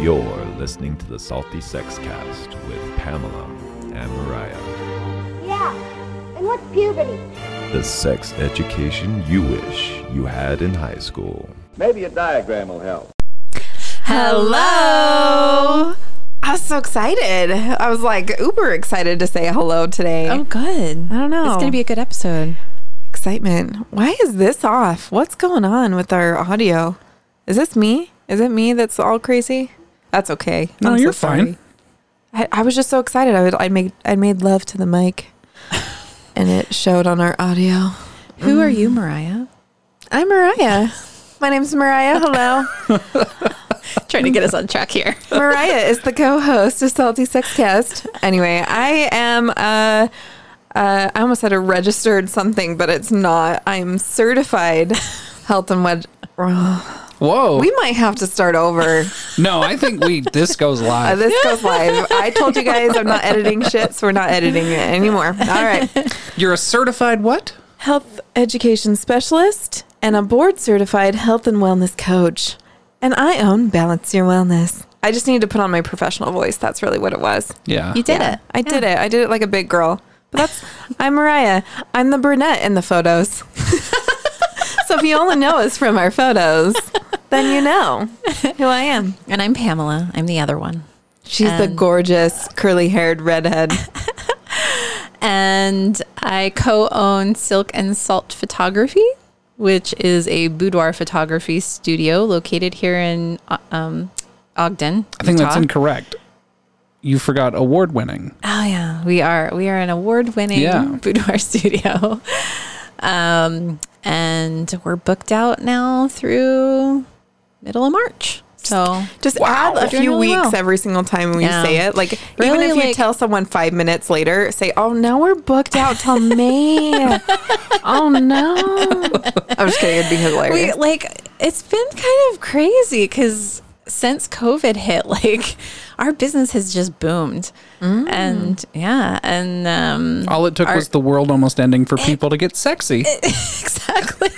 You're listening to the Salty Sex Cast with Pamela and Mariah. Yeah. And what's puberty? The sex education you wish you had in high school. Maybe a diagram will help. Hello. I was so excited. I was like uber excited to say hello today. Oh, good. I don't know. It's going to be a good episode. excitement. Why is this off? What's going on with our audio? Is this me? Is it me that's all crazy? That's okay. No, I'm you're fine. I, I was just so excited. I would, I made I made love to the mic, and it showed on our audio. Who are you, Mariah? I'm Mariah. My name's Mariah. Hello. Trying to get us on track here. Mariah is the co-host of Salty Sex Cast. Anyway, I am uh uh, I almost had a registered something, but it's not. I'm certified health and wed. Whoa. We might have to start over. no, I think we this goes Uh, live. this goes live. I told you guys I'm not editing shit, so we're not editing it anymore. All right. You're a certified what? Health education specialist and a board certified health and wellness coach. And I own Balance Your Wellness. I just needed to put on my professional voice. That's really what it was. Yeah. You did Yeah, it. I did it. I did it like a big girl. But that's I'm Mariah. I'm the brunette in the photos. so if you only know us from our photos, then you know who I am. And I'm Pamela. I'm the other one. She's the gorgeous curly-haired redhead. And I co own Silk and Salt Photography, which is a boudoir photography studio located here in uh, um, Ogden. I think that's incorrect. You forgot award winning. Oh yeah, we are we are an award winning Yeah. boudoir studio, um, and we're booked out now through middle of March. So Just Wow. add a few really weeks well. every single time we Yeah. say it. Like even Really, if you like- tell someone five minutes later, say, "Oh, now we're booked out till May." oh no! I'm just kidding. It'd be hilarious. we like it's been kind of crazy because since COVID hit, like our business has just boomed, Mm. and yeah, and um, All it took Our- was the world almost ending for people to get sexy. exactly.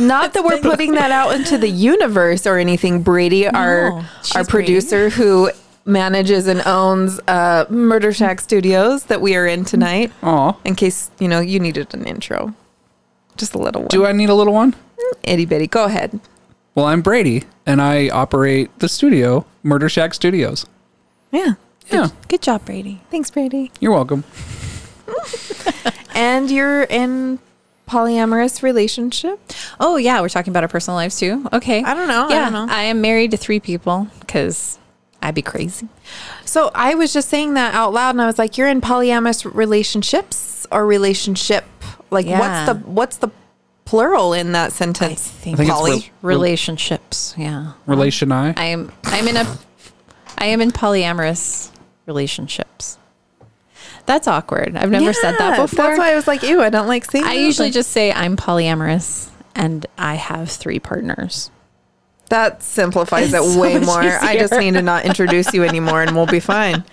Not that we're putting that out into the universe or anything. Brady, our she's our Brady. producer who manages and owns uh, Murder Shack Studios that we are in tonight. Aw. In case you know you needed an intro, just a little one. Do I need a little one? itty bitty? Go ahead. Well, I'm Brady, and I operate the studio, Murder Shack Studios. Yeah. Yeah, Good job, Brady. Thanks, Brady. you're welcome. And you're in polyamorous relationship. Oh yeah, we're talking about our personal lives too. Okay, I don't know. I Yeah, don't know. I am married to three people because I'd be crazy. So I was just saying that out loud, and I was like, "You're in polyamorous relationships or relationship? Like, Yeah. what's the what's the plural in that sentence? think I think it's Poly. re- Relationships, yeah. relation I. I am. I'm in a. I am in polyamorous relationships. That's awkward. I've never said that before. That's why I was like, "Ew, I don't like saying." That. I that, usually just say I'm polyamorous and I have three partners. that simplifies It's it so way more. I just need to not introduce you anymore, and we'll be fine.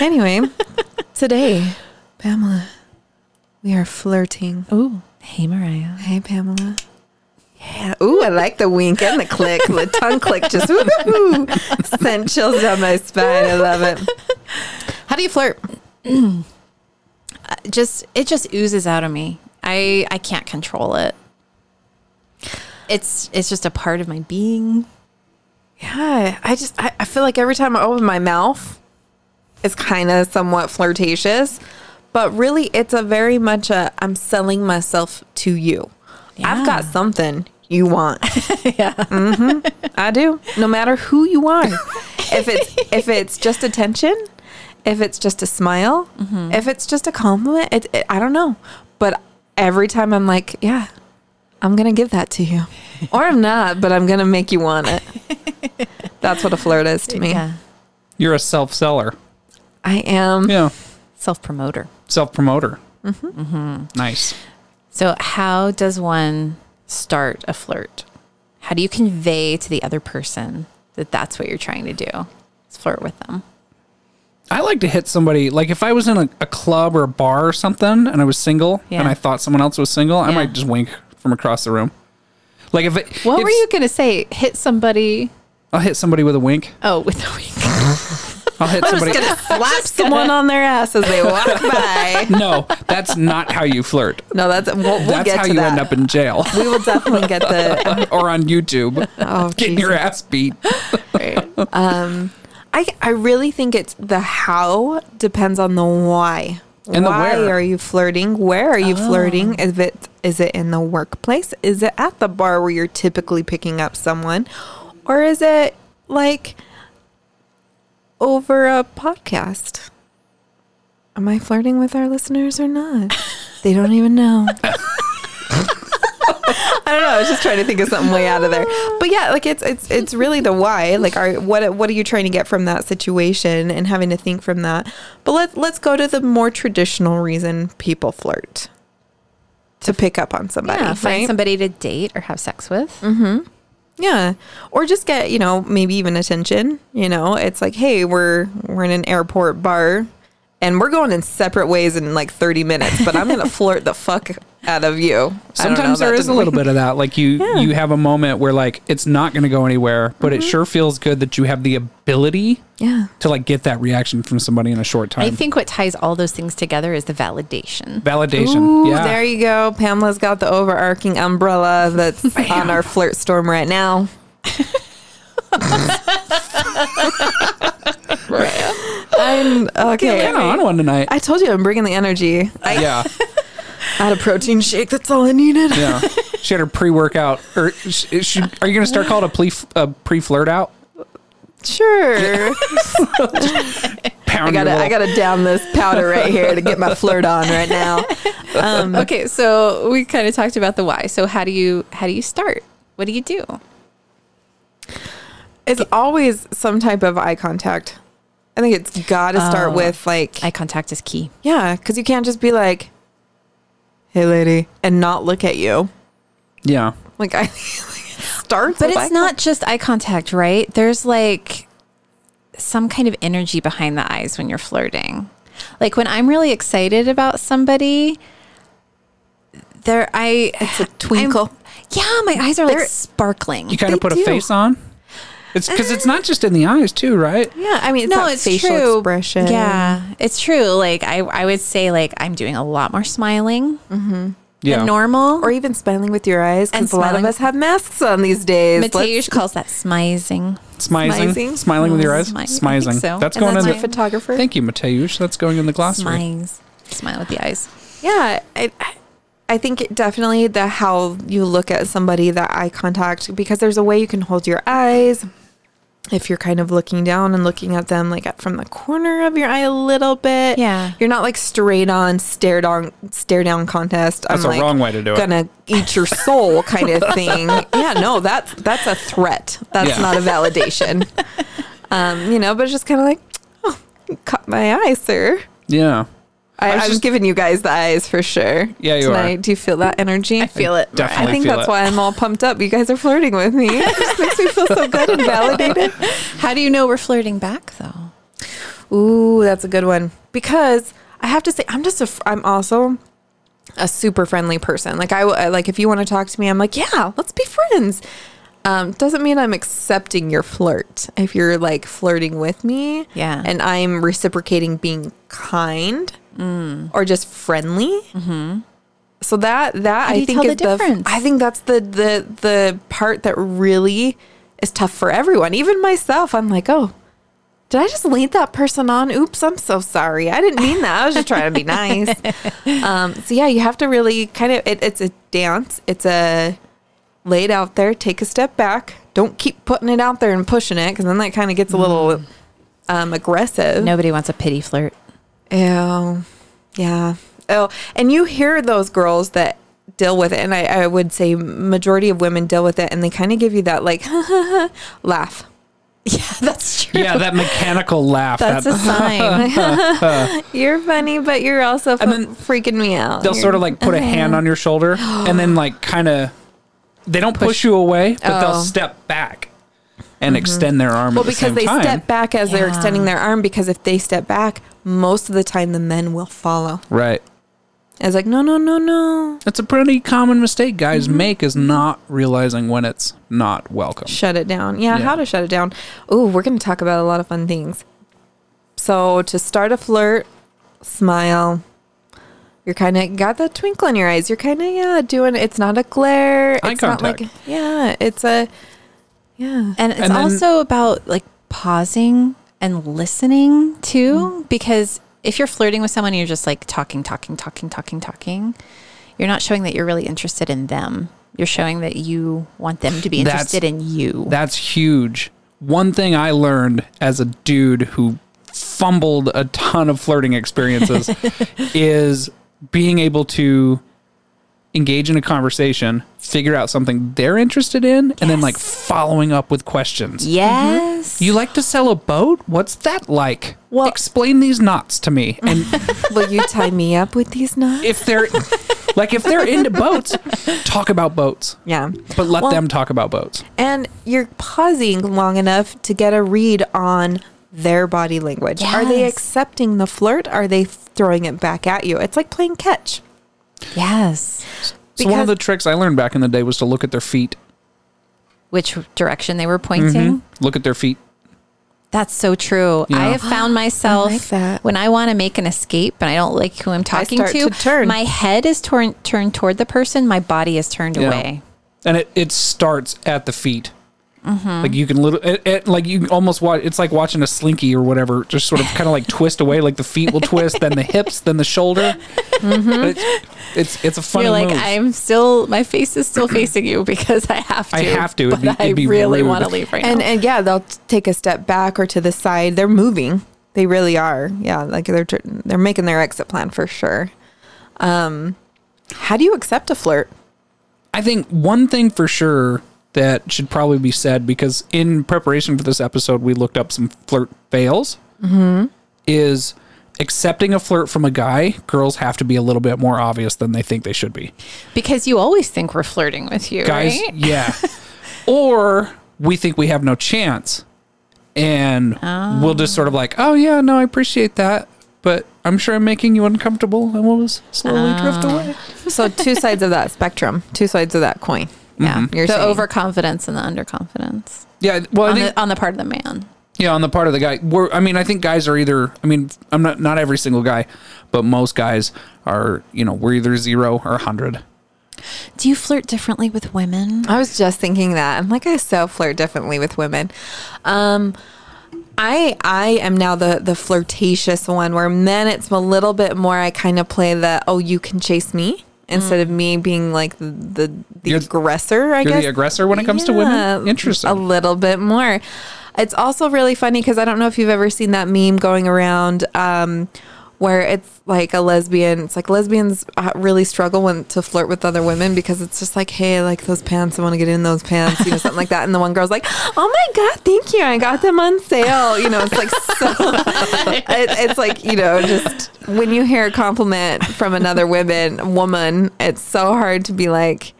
Anyway, today, Pamela, we are flirting. Ooh, hey Mariah. Hey, Pamela. Yeah. Ooh, I like the wink and the click. The tongue click just woo sent chills down my spine. I love it. How do you flirt? Just it just oozes out of me. I I can't control it. It's it's just a part of my being. Yeah, I just I, I feel like every time I open my mouth, it's kind of somewhat flirtatious, but really it's a very much a I'm selling myself to you. I've got something you want. yeah, mm-hmm. I do. No matter who you are, if it's if it's just attention, if it's just a smile, if it's just a compliment, it, it, I don't know. But every time I'm like, yeah, I'm gonna give that to you, or I'm not, but I'm gonna make you want it. That's what a flirt is to me. Yeah. You're a self seller. I am. Yeah, Self promoter. self promoter. Mm-hmm. Nice. So, how does one start a flirt? How do you convey to the other person that that's what you're trying to do? Let's flirt with them. I like to hit somebody like if I was in a, a club or a bar or something and I was single Yeah. and I thought someone else was single, I Yeah. might just wink from across the room. Like if it, What if- were you going to say? Hit somebody I'll hit somebody with a wink. Oh, with a wink. I'll hit somebody. i'm gonna Slap someone on their ass as they walk by. no, that's not how you flirt. No, that's we'll, we'll That's get how to you that. end up in jail we will definitely get the or on YouTube, oh, getting your ass beat. Um, I I really think it's the how depends on the why. And why are you flirting? Where are you oh. flirting? Is it is it in the workplace? Is it at the bar where you're typically picking up someone, or is it like over a podcast? Am I flirting with our listeners or not? they don't even know. I don't know. I was just trying to think of something way out of there. But yeah, like it's it's it's really the why. Like, are what what are you trying to get from that situation and having to think from that? But let's let's go to the more traditional reason people flirt to pick up on somebody. Yeah, find right? somebody to date or have sex with. Mm-hmm. Yeah. Or just get, you know, maybe even attention. You know, it's like, hey, we're we're in an airport bar and we're going in separate ways in like 30 minutes, but I'm going to flirt the fuck out of you. I don't know, Sometimes there is a little bit of that. Like you, Yeah. you have a moment where like it's not going to go anywhere, but Mm-hmm. it sure feels good that you have the ability Yeah. to like get that reaction from somebody in a short time. I think what ties all those things together is the validation. Validation. Ooh, yeah. there you go. Pamela's got the overarching umbrella that's on our flirt storm right now. I'm okay. Kind of on one tonight. I told you I'm bringing the energy. I yeah. had a protein shake. That's all I needed. Yeah. She had her pre-workout. Or sh- she, are you going to start calling it a, ple- a pre-flirt out? Sure. I gotta, I gotta down this powder right here to get my flirt on right now. Um, Okay, so we kind of talked about the why. So how do you how do you start? What do you do? it's always some type of eye contact. I think it's got to start Oh. with like Eye contact is key. Yeah, because you can't just be like, "Hey, lady," and not look at you. Yeah. Like I, like, it starts, But with it's eye not just eye contact, right? There's like some kind of energy behind the eyes when you're flirting. Like when I'm really excited about somebody, there I It's a twinkle. I'm- yeah, my eyes are like They're- sparkling. You kind of put do. a face on? It's because it's not just in the eyes too, right? Yeah, I mean, it's no, that it's facial true. expression. Yeah, it's true. Like I, I would say, like I'm doing a lot more smiling mm-hmm. Yeah. than normal. or even smiling with your eyes And because a lot of us have masks on these days. Mateusz calls that smizing. Smizing. Smizing? Smiling with your mm-hmm. eyes? Smi- I think Smizing. so. That's And going that's in your the. photographer. Thank you, Mateusz. That's going in the glossary. Smize. Smile with the eyes. Yeah, I, I think it definitely the how you look at somebody, that eye contact, because there's a way you can hold your eyes. If you're kind of looking down and looking at them like at, from the corner of your eye a little bit, Yeah. you're not like straight on stare down stare down contest. That's I'm a like, wrong way to do it. Gonna eat your soul kind of thing. yeah, no, that's that's a threat. That's Yeah. not a validation. um, you know, but it's just kind of like, oh, caught my eye, sir. Yeah. I, was I'm just- giving you guys the eyes for sure. Yeah, you are. tonight. Do you feel that energy? I feel it. Definitely I think feel that's it. why I'm all pumped up. You guys are flirting with me. It just makes me feel so good and validated. How do you know we're flirting back though? Ooh, that's a good one. Because I have to say, I'm just a, fr- I'm also a super friendly person. Like I, w- I- like if you want to talk to me, I'm like, yeah, let's be friends. Um, doesn't mean I'm accepting your flirt. If you're like flirting with me, Yeah. and I'm reciprocating being kind Mm. or just friendly. So that that I think is the difference? I think that's the the the part that really is tough for everyone. Even myself, I'm like, oh, did I just lead that person on? Oops, I'm so sorry. I didn't mean that. I was just trying to be nice. Um, so yeah, you have to really kind of. It, it's a dance. It's a lay it out there. Take a step back. Don't keep putting it out there and pushing it because then that kind of gets a little um, aggressive. Nobody wants a pity flirt. Ew. Yeah. Oh, and you hear those girls that deal with it, and I, I would say majority of women deal with it, and they kind of give you that like laugh. Yeah, that's true. Yeah, that mechanical laugh. That's that, a sign. You're funny, but you're also And then freaking me out. they'll You're- sort of like put a hand on your shoulder and then like kind of they don't push, you away, but Oh. they'll step back and mm-hmm. extend their arm well at the because same they time. step back as they're extending their arm. Because if they step back, most of the time the men will follow. Right. It's like, no, no, no, no. It's a pretty common mistake guys mm-hmm. make is not realizing when it's not welcome. Shut it down. Yeah, Yeah. how to shut it down. Ooh, we're going to talk about a lot of fun things. So, to start a flirt, smile. You're kind of got that twinkle in your eyes. You're kind of, yeah, doing it's not a glare. Eye it's not like, contact. yeah, it's a, yeah. And it's And then- also about like pausing and listening too, mm. because if you're flirting with someone, you're just like talking, talking, talking, talking, talking. You're not showing that you're really interested in them. You're showing that you want them to be That's- interested in you. That's huge. One thing I learned as a dude who fumbled a ton of flirting experiences is being able to engage in a conversation, figure out something they're interested in, and then like following up with questions. yes. Mm-hmm. You like to sell a boat? What's that like? Well- Explain these knots to me. And Will you tie me up with these knots? if they're like if they're into boats, talk about boats. Yeah. But let Well- them talk about boats. And you're pausing long enough to get a read on their body language. Are they accepting the flirt? Are they throwing it back at you? It's like playing catch. Yes. So one of the tricks I learned back in the day was to look at their feet. Which direction they were pointing. Mm-hmm. Look at their feet. That's so true. Yeah. I have found myself like when I want to make an escape and I don't like who I'm talking start to, to turn. My head is torn, turned toward the person. My body is turned Yeah. away. and it, it starts at the feet. Mm-hmm. Like you can little, it, it, like you almost watch. It's like watching a slinky or whatever. Just sort of kind of like twist away. Like the feet will twist, then the hips, then the shoulder. But It's, it's it's a funny Mm-hmm. You're like, move. I'm still, my face is still facing you because I have to. I have to. It'd But be- it'd be I really rude. want to leave right And now. and yeah, they'll take a step back or to the side. They're moving. They really are. Yeah, like they're they're making their exit plan for sure. Um, how do you accept a flirt? I think one thing for sure that should probably be said because in preparation for this episode, we looked up some flirt fails. Mm-hmm. Is accepting a flirt from a guy, girls have to be a little bit more obvious than they think they should be. because you always think we're flirting with you, Guys, right? yeah. or we think we have no chance. And we'll just sort of like, oh, yeah, no, I appreciate that. But I'm sure I'm making you uncomfortable and we'll just slowly drift Ah. away. So two sides of that spectrum, two sides of that coin. Yeah. You're the saying. overconfidence and the underconfidence Yeah. Well, I on think, the, on the part of the man. Yeah, on the part of the guy. We're, I mean, I think guys are either. I mean, I'm not not every single guy, but most guys are. You know, we're either zero or hundred. Do you flirt differently with women? I was just thinking that. I'm like I so flirt differently with women. Um I I am now the the flirtatious one where men it's a little bit more I kind of play the oh you can chase me instead of me being like the the, the You're- aggressor I You're guess. the aggressor when it comes to women. Interesting. A little bit more. It's also really funny because I don't know if you've ever seen that meme going around um, where it's like a lesbian. It's like lesbians uh, really struggle when to flirt with other women because it's just like, hey, I like those pants. I want to get in those pants, you know, something like that. And the one girl's like, oh my god, thank you. I got them on sale. You know, it's like so. it, it's like you know, just when you hear a compliment from another woman, woman, it's so hard to be like.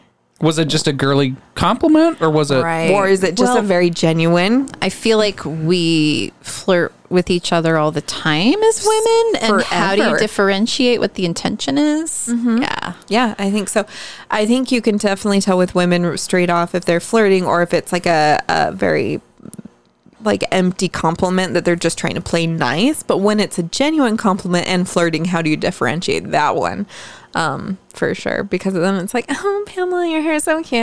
Was it just a girly compliment, or was it? Or is it just Well- a very genuine? I feel like we flirt with each other all the time as women. And how do you differentiate what the intention is? Mm-hmm. Yeah. Yeah, I think so. I think you can definitely tell with women straight off if they're flirting or if it's like a, a very like empty compliment that they're just trying to play nice. But when it's a genuine compliment and flirting, how do you differentiate that one? Um, for sure. Because then it's like, oh, Pamela, your hair is so cute.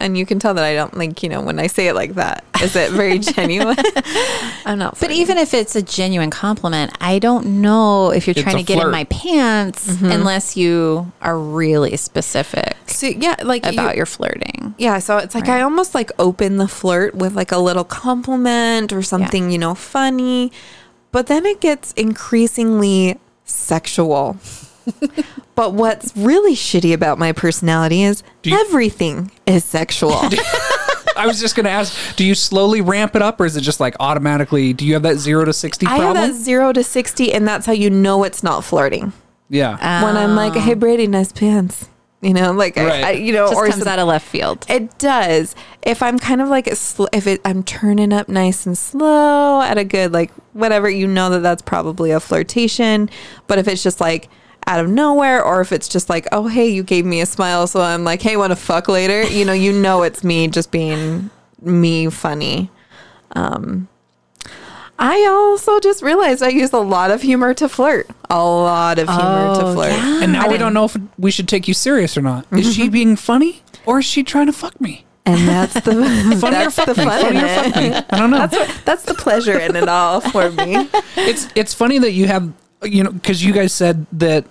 And you can tell that I don't like, you know, when I say it like that, is it very genuine? I'm not. But even if it's a genuine compliment, I don't know if you're It's trying a to get in my pants unless you are really specific so, yeah, like you- about your flirting. Yeah, so it's like I almost like open the flirt with like a little compliment or something, you know, funny. But then it gets increasingly sexual. But what's really shitty about my personality is you- everything is sexual. I was just gonna ask. Do you slowly ramp it up, or is it just like automatically? Do you have that zero to sixty I problem? have that 0 to 60 and that's how you know it's not flirting. yeah. when I'm like, "Hey oh. Brady, nice pants." You know, like Right. I, I you know, Just or comes some- out of left field. It does. If I'm kind of like a sl- if it I'm turning up nice and slow at a good like whatever, you know that that's probably a flirtation. But if it's just like out of nowhere or if it's just like, oh, hey, you gave me a smile. So I'm like, hey, want to fuck later? You know, you know, it's me just being me funny. Um, I also just realized I use a lot of humor to flirt. A lot of humor to Oh, flirt. yeah. And now we don't know if we should take you serious or not. Is she being funny or is she trying to fuck me? And that's the Funny or that's the fuck me? fun Funny or fuck me? I don't know. That's what, that's the pleasure in it all for me. it's it's funny that you have you know because you guys said that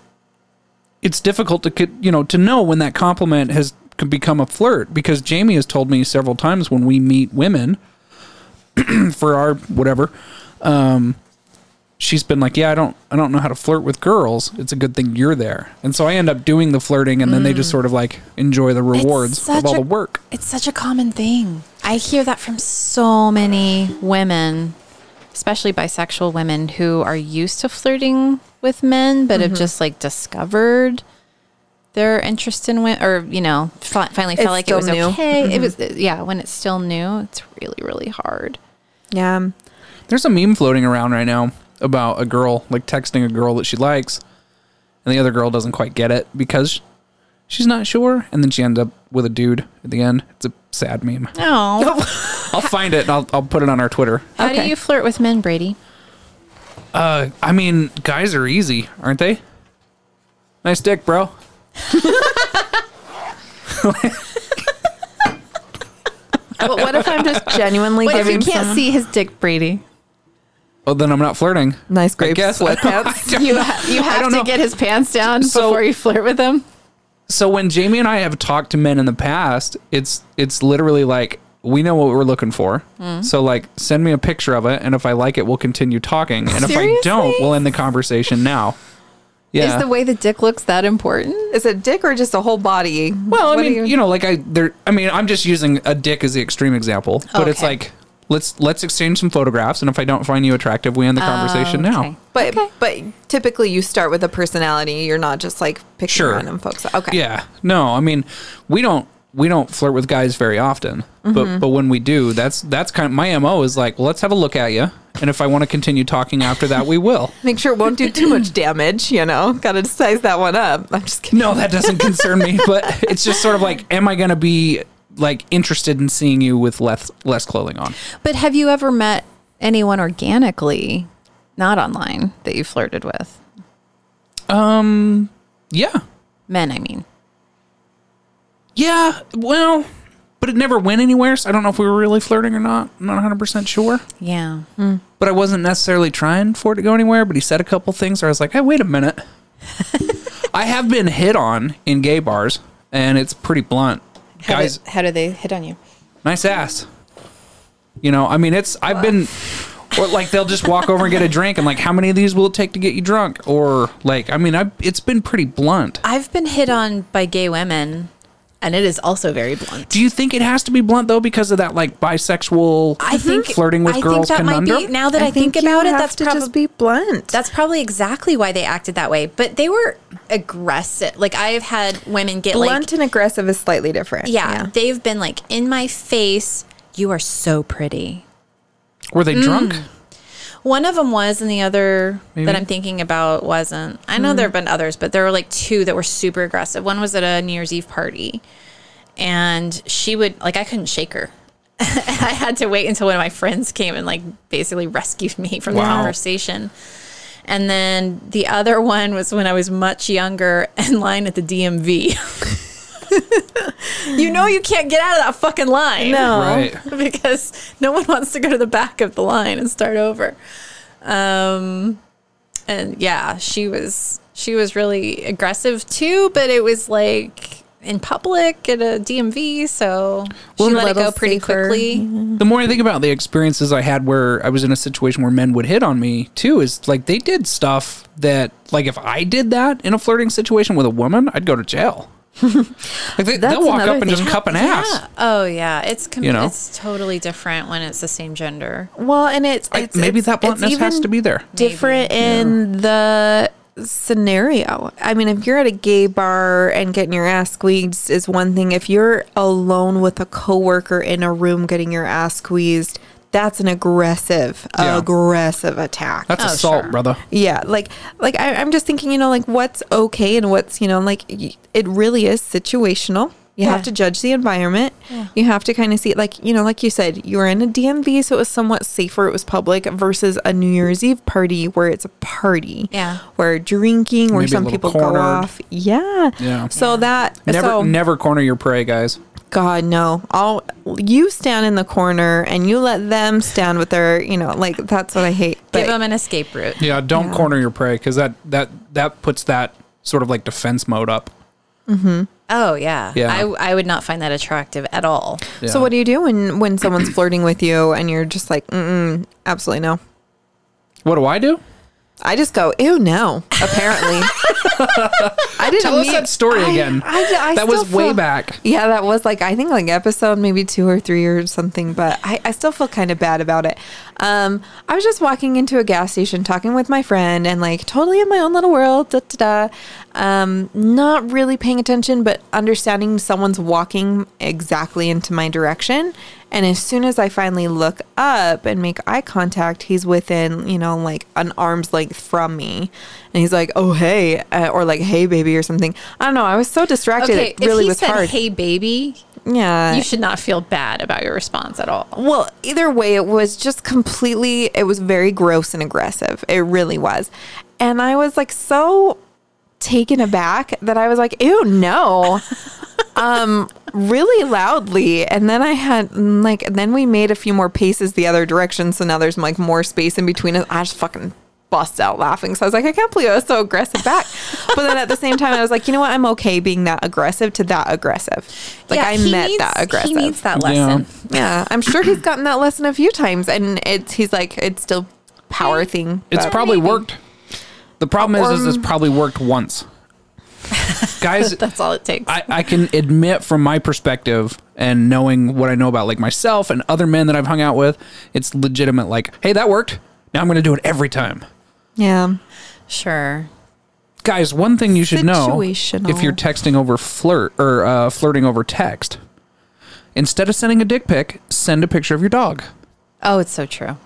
it's difficult to you know to know when that compliment has become a flirt because Jamie has told me several times when we meet women for our whatever um she's been like yeah I don't I don't know how to flirt with girls. It's a good thing you're there. And so I end up doing the flirting and then they just sort of like enjoy the rewards of all a- the work. It's such a common thing. I hear that from so many women, especially bisexual women who are used to flirting with men, but Mm-hmm. have just like discovered their interest in women, or you know, fi- finally felt It's like it was still new. Mm-hmm. okay. It was, yeah, when it's still new, it's really, really hard. Yeah. There's a meme floating around right now about a girl like texting a girl that she likes, and the other girl doesn't quite get it because she's not sure, and then she ends up with a dude at the end. It's a sad meme. Oh, I'll find it and I'll, I'll put it on our Twitter. how do you flirt with men, Brady? Uh, I mean, guys are easy, aren't they? Nice dick, bro. But what if I'm just genuinely What if you can't someone see his dick, Brady? Oh, then I'm not flirting. nice I guess. sweatpants? You ha- you have to know. get his pants down So- before you flirt with him. So when Jamie and I have talked to men in the past, it's it's literally like we know what we're looking for. Hmm. So like send me a picture of it and if I like it we'll continue talking and if I don't we'll end the conversation now. Yeah. Is the way the dick looks that important? Is it dick or just a whole body? well, I What mean, you, know, like I there I mean, I'm just using a dick as the extreme example, but it's like let's let's exchange some photographs and if I don't find you attractive, we end the conversation now. Okay. But but typically you start with a personality. You're not just like picking Sure. random folks. Okay. Yeah. No, I mean, we don't we don't flirt with guys very often, Mm-hmm. but but when we do, that's that's kind of my mo is like, well, let's have a look at you, and if I want to continue talking after that, we will. Make sure it won't do too much damage. You know, got to size that one up. I'm just kidding. No, that doesn't concern me, but it's just sort of like, am I going to be like interested in seeing you with less less clothing on? But have you ever met anyone organically, not online, that you flirted with? Um, yeah, Men, I mean. yeah. Well, but it never went anywhere, so I don't know if we were really flirting or not. I'm not 100 percent sure. Yeah. but I wasn't necessarily trying for it to go anywhere. But he said a couple things where I was like, "Hey, wait a minute." I have been hit on in gay bars, and it's pretty blunt. Guys, how do they hit on you? nice ass. You know, I mean, it's I've been, or like they'll just walk over and get a drink, and like, how many of these will it take to get you drunk? Or like, I mean, I it's been pretty blunt. I've been hit on by gay women, and it is also very blunt. Do you think it has to be blunt though, because of that like bisexual I think flirting with I girls think that might be now that I, think, you about it. That's to probably just be blunt. That's probably exactly why they acted that way. But they were aggressive. Like I've had women get blunt like, and aggressive is slightly different. yeah, they've been like in my face. You are so pretty. Were Mm. they drunk? One of them was, and the other Maybe. that I'm thinking about wasn't. I know hmm. there have been others, but there were like two that were super aggressive. One was at a New Year's Eve party, and she would like I couldn't shake her. I had to wait until one of my friends came and like basically rescued me from the conversation. And then the other one was when I was much younger in line at the DMV. you know you can't get out of that fucking line No. Right. because no one wants to go to the back of the line and start over. Um, and yeah, she was she was really aggressive too, but it was like in public at a DMV, so Well, she let it go pretty safer. quickly. the more I think about the experiences I had where I was in a situation where men would hit on me too, is like they did stuff that, like, if I did that in a flirting situation with a woman, I'd go to jail. Like they, they'll walk up and thing. just cup an ass. Yeah. Oh yeah, it's com- You know? it's totally different when it's the same gender. Well, and it's, I- maybe it's- that it's bluntness has to be there. different in the scenario. I mean, if you're at a gay bar and getting your ass squeezed is one thing. If you're alone with a coworker in a room getting your ass squeezed, that's an aggressive, Yeah. aggressive attack. That's Oh, assault, sure. brother. Yeah, like like I, I'm just thinking, you know, like what's okay and what's you know, like it really is situational. You Yeah. have to judge the environment. You have to kind of see, like you know, like you said, you were in a DMV, so it was somewhat safer. It was public versus a New Year's Eve party where it's a party. Yeah. where drinking, where Maybe some little people go off. Yeah, Yeah. So that Never, so, never corner your prey, guys. God no. I'll you stand in the corner and you let them stand with their, you know, like that's what I hate. Give them an escape route. Yeah, don't corner your prey because that that that puts that sort of like defense mode up. Mm-hmm. Oh yeah. Yeah. I I would not find that attractive at all. Yeah. So what do you do when when someone's flirting with you and you're just like, mm absolutely no. What do I do? I just go, ew, no. Apparently, I didn't. Tell us mean- that story I- again. I, I that was still way feel- back. Yeah, that was like I think like episode maybe two or three or something. But I, I still feel kind of bad about it. Um, I was just walking into a gas station talking with my friend and like totally in my own little world. Da, da, da. Um, not really paying attention, but understanding someone's walking exactly into my direction. And as soon as I finally look up and make eye contact, he's within, you know, like an arm's length from me. And he's like, oh, hey, uh, or like, hey, baby, or something. I don't know. I was so distracted. Okay, it really if he was said, hard. "Hey, baby," yeah. you should not feel bad about your response at all. Well, either way, it was just completely, it was very gross and aggressive. It really was. And I was like so taken aback that I was like, ew, no. um, really loudly. And then I had, like, then we made a few more paces the other direction. So now there's like more space in between us. I just fucking bust out laughing. So I was like, I can't believe I was so aggressive back. but then at the same time, I was like, you know what? I'm okay being that aggressive to that aggressive. Like, Yeah, I met needs- that aggressive. He needs that Yeah. lesson. Yeah, I'm sure he's gotten that lesson a few times, and it's he's like it's still power thing. It's but- probably worked. The problem is, is Or- it's probably worked once. Guys, That's all it takes. I, I can admit from my perspective and knowing what I know about like myself and other men that I've hung out with, it's legitimate. Like, hey, that worked. Now I'm going to do it every time. yeah. sure. Guys, one thing you should know if you're texting over flirt or uh, flirting over text, instead of sending a dick pic, send a picture of your dog. Oh, it's so true.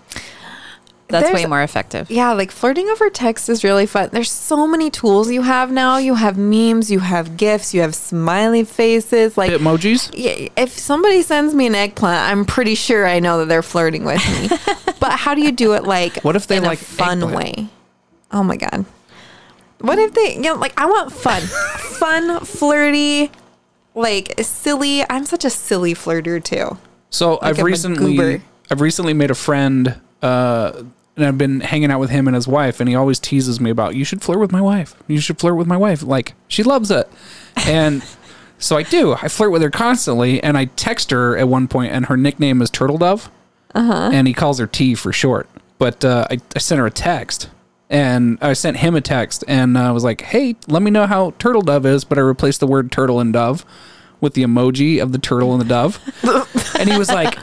That's There's- way more effective. Yeah, like flirting over text is really fun. There's so many tools you have now. You have memes, you have gifs, you have smiley faces. Like, Emojis. yeah, if somebody sends me an eggplant, I'm pretty sure I know that they're flirting with me. but how do you do it like What if they in like a fun eggplant? way? Oh my god. What if they, you know, like I want fun, fun, flirty, like silly. I'm such a silly flirter too. So I've I'm recently. I've recently made a friend uh and I've been hanging out with him and his wife and he always teases me about you should flirt with my wife. You should flirt with my wife. Like she loves it. And so I do. I flirt with her constantly and I text her at one point and her nickname is Turtle Dove. Uh-huh. And he calls her T for short. But uh, I, I sent her a text and I sent him a text and I was like, "Hey, let me know how Turtle Dove is," but I replaced the word turtle and dove with the emoji of the turtle and the dove. and he was like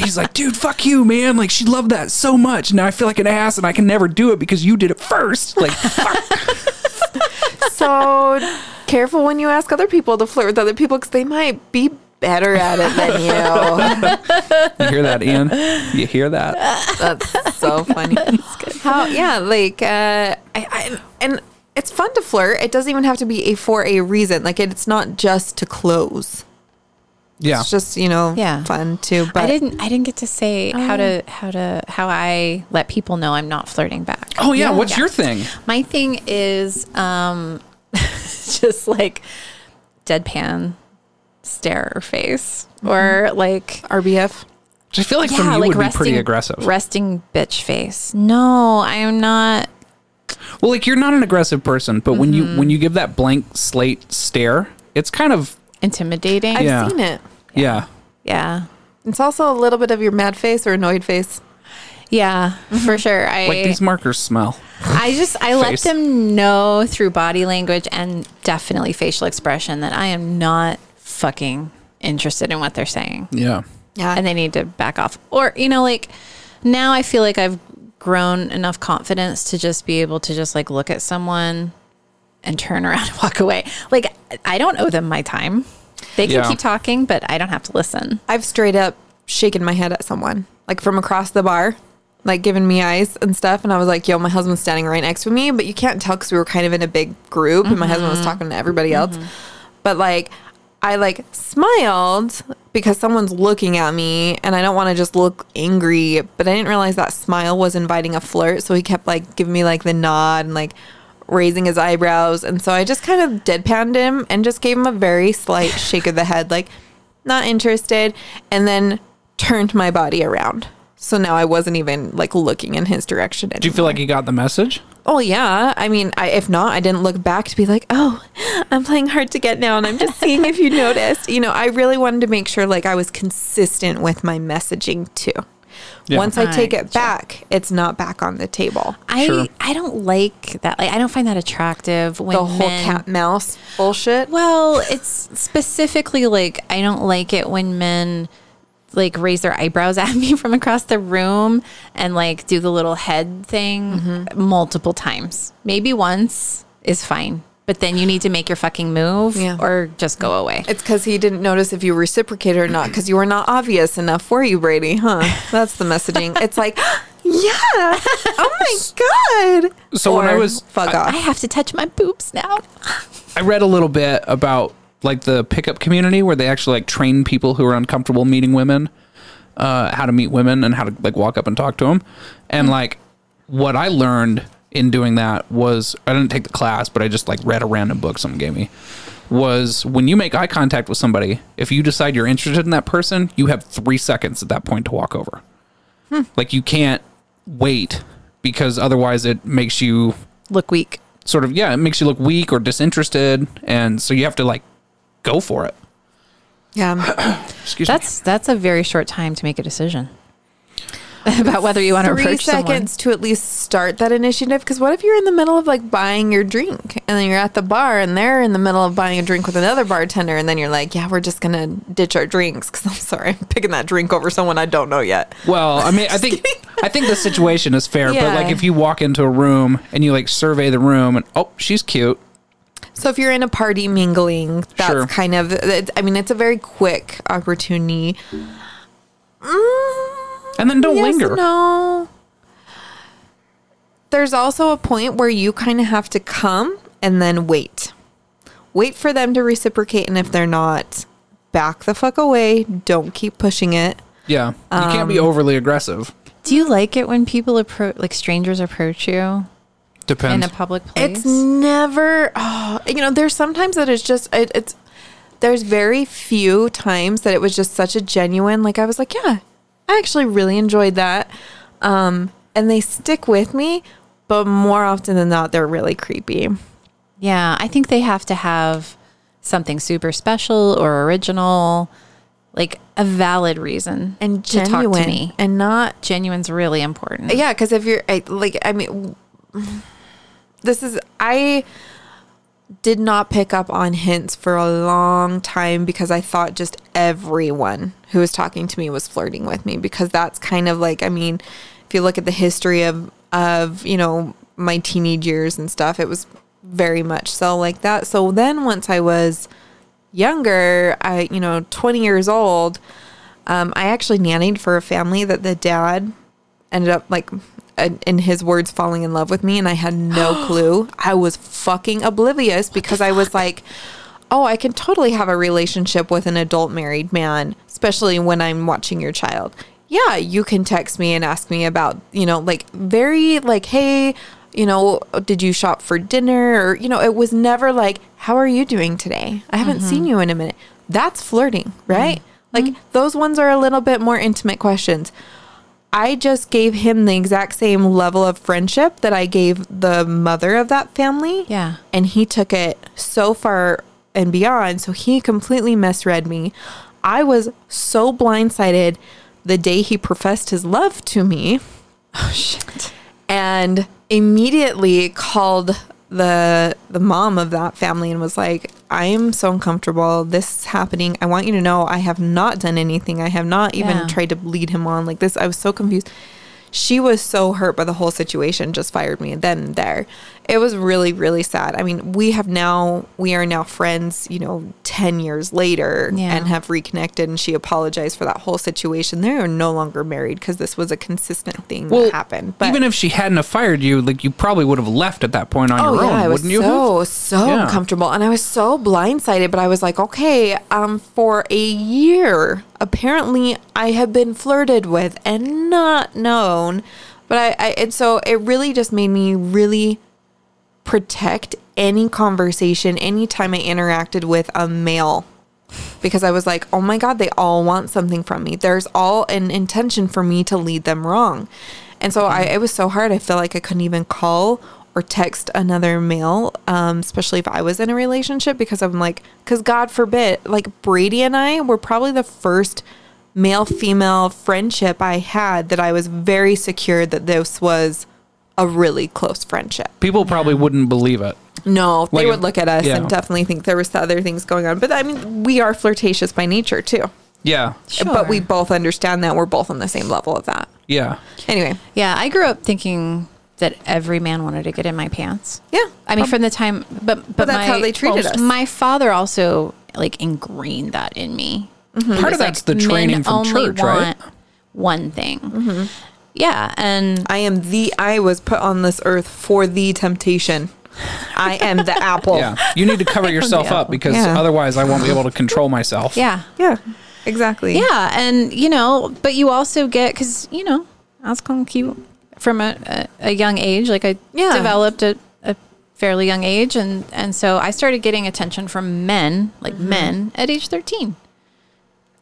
he's like, dude, fuck you, man. Like, she loved that so much. Now I feel like an ass and I can never do it because you did it first. Like, fuck. So careful when you ask other people to flirt with other people because they might be better at it than you. you hear that, Ian? You hear that? That's so funny. How? Yeah, like, uh, I, I, and it's fun to flirt. It doesn't even have to be a for a reason. Like, it's not just to close. Yeah. It's just you know, Yeah. fun too. But I didn't. I didn't get to say how to um, how to how I let people know I'm not flirting back. Oh, yeah. What's Yeah. your thing? My thing is um, just like deadpan stare or face mm-hmm. or like RBF. I feel like from you would be pretty aggressive. resting bitch face. No, I am not. well, like, you're not an aggressive person, but when you mm-hmm. when you give that blank slate stare, it's kind of, Intimidating. I've Yeah. seen it. Yeah. yeah. It's also a little bit of your mad face or annoyed face. Yeah, mm-hmm. for sure. I Like, these markers smell. I just I let Face. them know through body language and definitely facial expression that I am not fucking interested in what they're saying. Yeah. Yeah, and they need to back off. Or, you know, like now I feel like I've grown enough confidence to just be able to just like look at someone and turn around and walk away. Like I don't owe them my time. They can Yeah. keep talking, but I don't have to listen. I've straight up shaken my head at someone. like from across the bar, like giving me eyes and stuff. And I was like, yo, my husband's standing right next to me, but you can't tell because we were kind of in a big group and my husband was mm-hmm. talking to everybody else. Mm-hmm. But like, I like smiled because someone's looking at me and I don't want to just look angry, but I didn't realize that smile was inviting a flirt. So he kept like giving me like the nod and like raising his eyebrows. And so I just kind of deadpanned him and just gave him a very slight shake of the head, like, not interested. And then turned my body around. So now I wasn't even like looking in his direction. Do you feel like you got the message? Oh yeah. I mean, I, if not, I didn't look back to be like, oh, I'm playing hard to get now, and I'm just seeing if you noticed. You know, I really wanted to make sure like I was consistent with my messaging too. Yeah. Once I take it back, it's not back on the table. I Sure. I don't like that. Like I don't find that attractive when The whole men- cat mouse bullshit. Well, it's specifically like I don't like it when men like raise their eyebrows at me from across the room and like do the little head thing Mm-hmm. multiple times. Maybe once is fine, but then you need to make your fucking move Yeah. or just go away. It's because he didn't notice if you reciprocated or not because you were not obvious enough for you, Brady, huh? That's the messaging. It's like, yeah, oh my god. So when I was- fuck off. I off. have to touch my boobs now. I read a little bit about like the pickup community where they actually like train people who are uncomfortable meeting women, uh, how to meet women and how to like walk up and talk to them. And like what I learned in doing that was I didn't take the class, but I just like read a random book someone gave me. Was when you make eye contact with somebody, if you decide you're interested in that person, you have three seconds at that point to walk over. Hmm. Like you can't wait because otherwise it makes you Look weak. sort of yeah, it makes you look weak or disinterested, and so you have to like go for it. Yeah. Excuse me. That's that's a very short time to make a decision about whether you want to Three approach seconds to at least start that initiative. Because what if you're in the middle of like buying your drink and then you're at the bar and they're in the middle of buying a drink with another bartender and then you're like, yeah, we're just gonna ditch our drinks because I'm sorry, I'm picking that drink over someone I don't know yet. Well, I mean, I think I think the situation is fair, but like if you walk into a room and you like survey the room and oh, she's cute. So if you're in a party mingling, that's Sure. kind of. It, I mean, it's a very quick opportunity. Mm, And then don't yes linger. No. There's also a point where you kind of have to come and then wait. Wait for them to reciprocate, and if they're not, back the fuck away. Don't keep pushing it. Yeah, you can't Um, be overly aggressive. Do you like it when people approach, like strangers approach you in a public place? It's never, oh, you know, there's sometimes that it's just, it, it's, there's very few times that it was just such a genuine, like I was like, yeah, I actually really enjoyed that. Um, and they stick with me, but more often than not, they're really creepy. Yeah, I think they have to have something super special or original, like a valid reason And to genuine. talk to me. And not, Genuine's really important. yeah, because if you're, like, I mean, this is, I did not pick up on hints for a long time because I thought just everyone who was talking to me was flirting with me because that's kind of like, I mean, if you look at the history of, of, you know, my teenage years and stuff, it was very much so like that. So then once I was younger, I, you know, 20 years old, um, I actually nannied for a family that the dad ended up like in his words falling in love with me and I had no clue. I was fucking oblivious because I was like, "Oh, I can totally have a relationship with an adult married man, especially when I'm watching your child." Yeah, you can text me and ask me about, you know, like very like, "Hey, you know, did you shop for dinner?" or you know, it was never like, "How are you doing today? I haven't seen you in a minute." That's flirting, right? Like those ones are a little bit more intimate questions. I just gave him the exact same level of friendship that I gave the mother of that family. Yeah. And he took it so far and beyond. So he completely misread me. I was so blindsided the day he professed his love to me Oh shit. and immediately called the the mom of that family and was like I am so uncomfortable. This is happening. I want you to know I have not done anything. I have not even Yeah. tried to lead him on like this. I was so confused. She was so hurt by the whole situation, just fired me then and there. It was really, really sad. I mean, we have now, we are now friends, you know, 10 years later Yeah. and have reconnected. And she apologized for that whole situation. They are no longer married because this was a consistent thing that happened. But even if she hadn't have fired you, like you probably would have left at that point on Oh your yeah, own, I was wouldn't you? so have? so Yeah. uncomfortable, and I was so blindsided. But I was like, okay, um, for a year, apparently I have been flirted with and not known. But I, I and so it really just made me really protect any conversation anytime I interacted with a male because I was like, oh my God, they all want something from me. There's all an intention for me to lead them wrong. And so I, it was so hard. I felt like I couldn't even call or text another male, um, especially if I was in a relationship, because I'm like, because God forbid, like Brady and I were probably the first male female friendship I had that I was very secure that this was a really close friendship. People probably wouldn't believe it. No, they would look at us yeah. and definitely think there was other things going on. But I mean, we are flirtatious by nature too. Yeah. Sure. But we both understand that we're both on the same level of that. Yeah. Anyway, Yeah, I grew up thinking that every man wanted to get in my pants. yeah. I mean, from the time, but but, that's my, how they treated us. My father also like ingrained that in me. Mm-hmm. Part of was that's like, the training from only church, right? One thing. Mm-hmm. Yeah, and I am the. I was put on this earth for the temptation. I am the apple. Yeah. You need to cover yourself up because Yeah. otherwise I won't be able to control myself. yeah, Yeah. Exactly. yeah, and you know, but you also get because you know, I was kind of cute from a, a, a young age. Like I Yeah. developed at a fairly young age, and and so I started getting attention from men, like Mm-hmm. men, at age thirteen.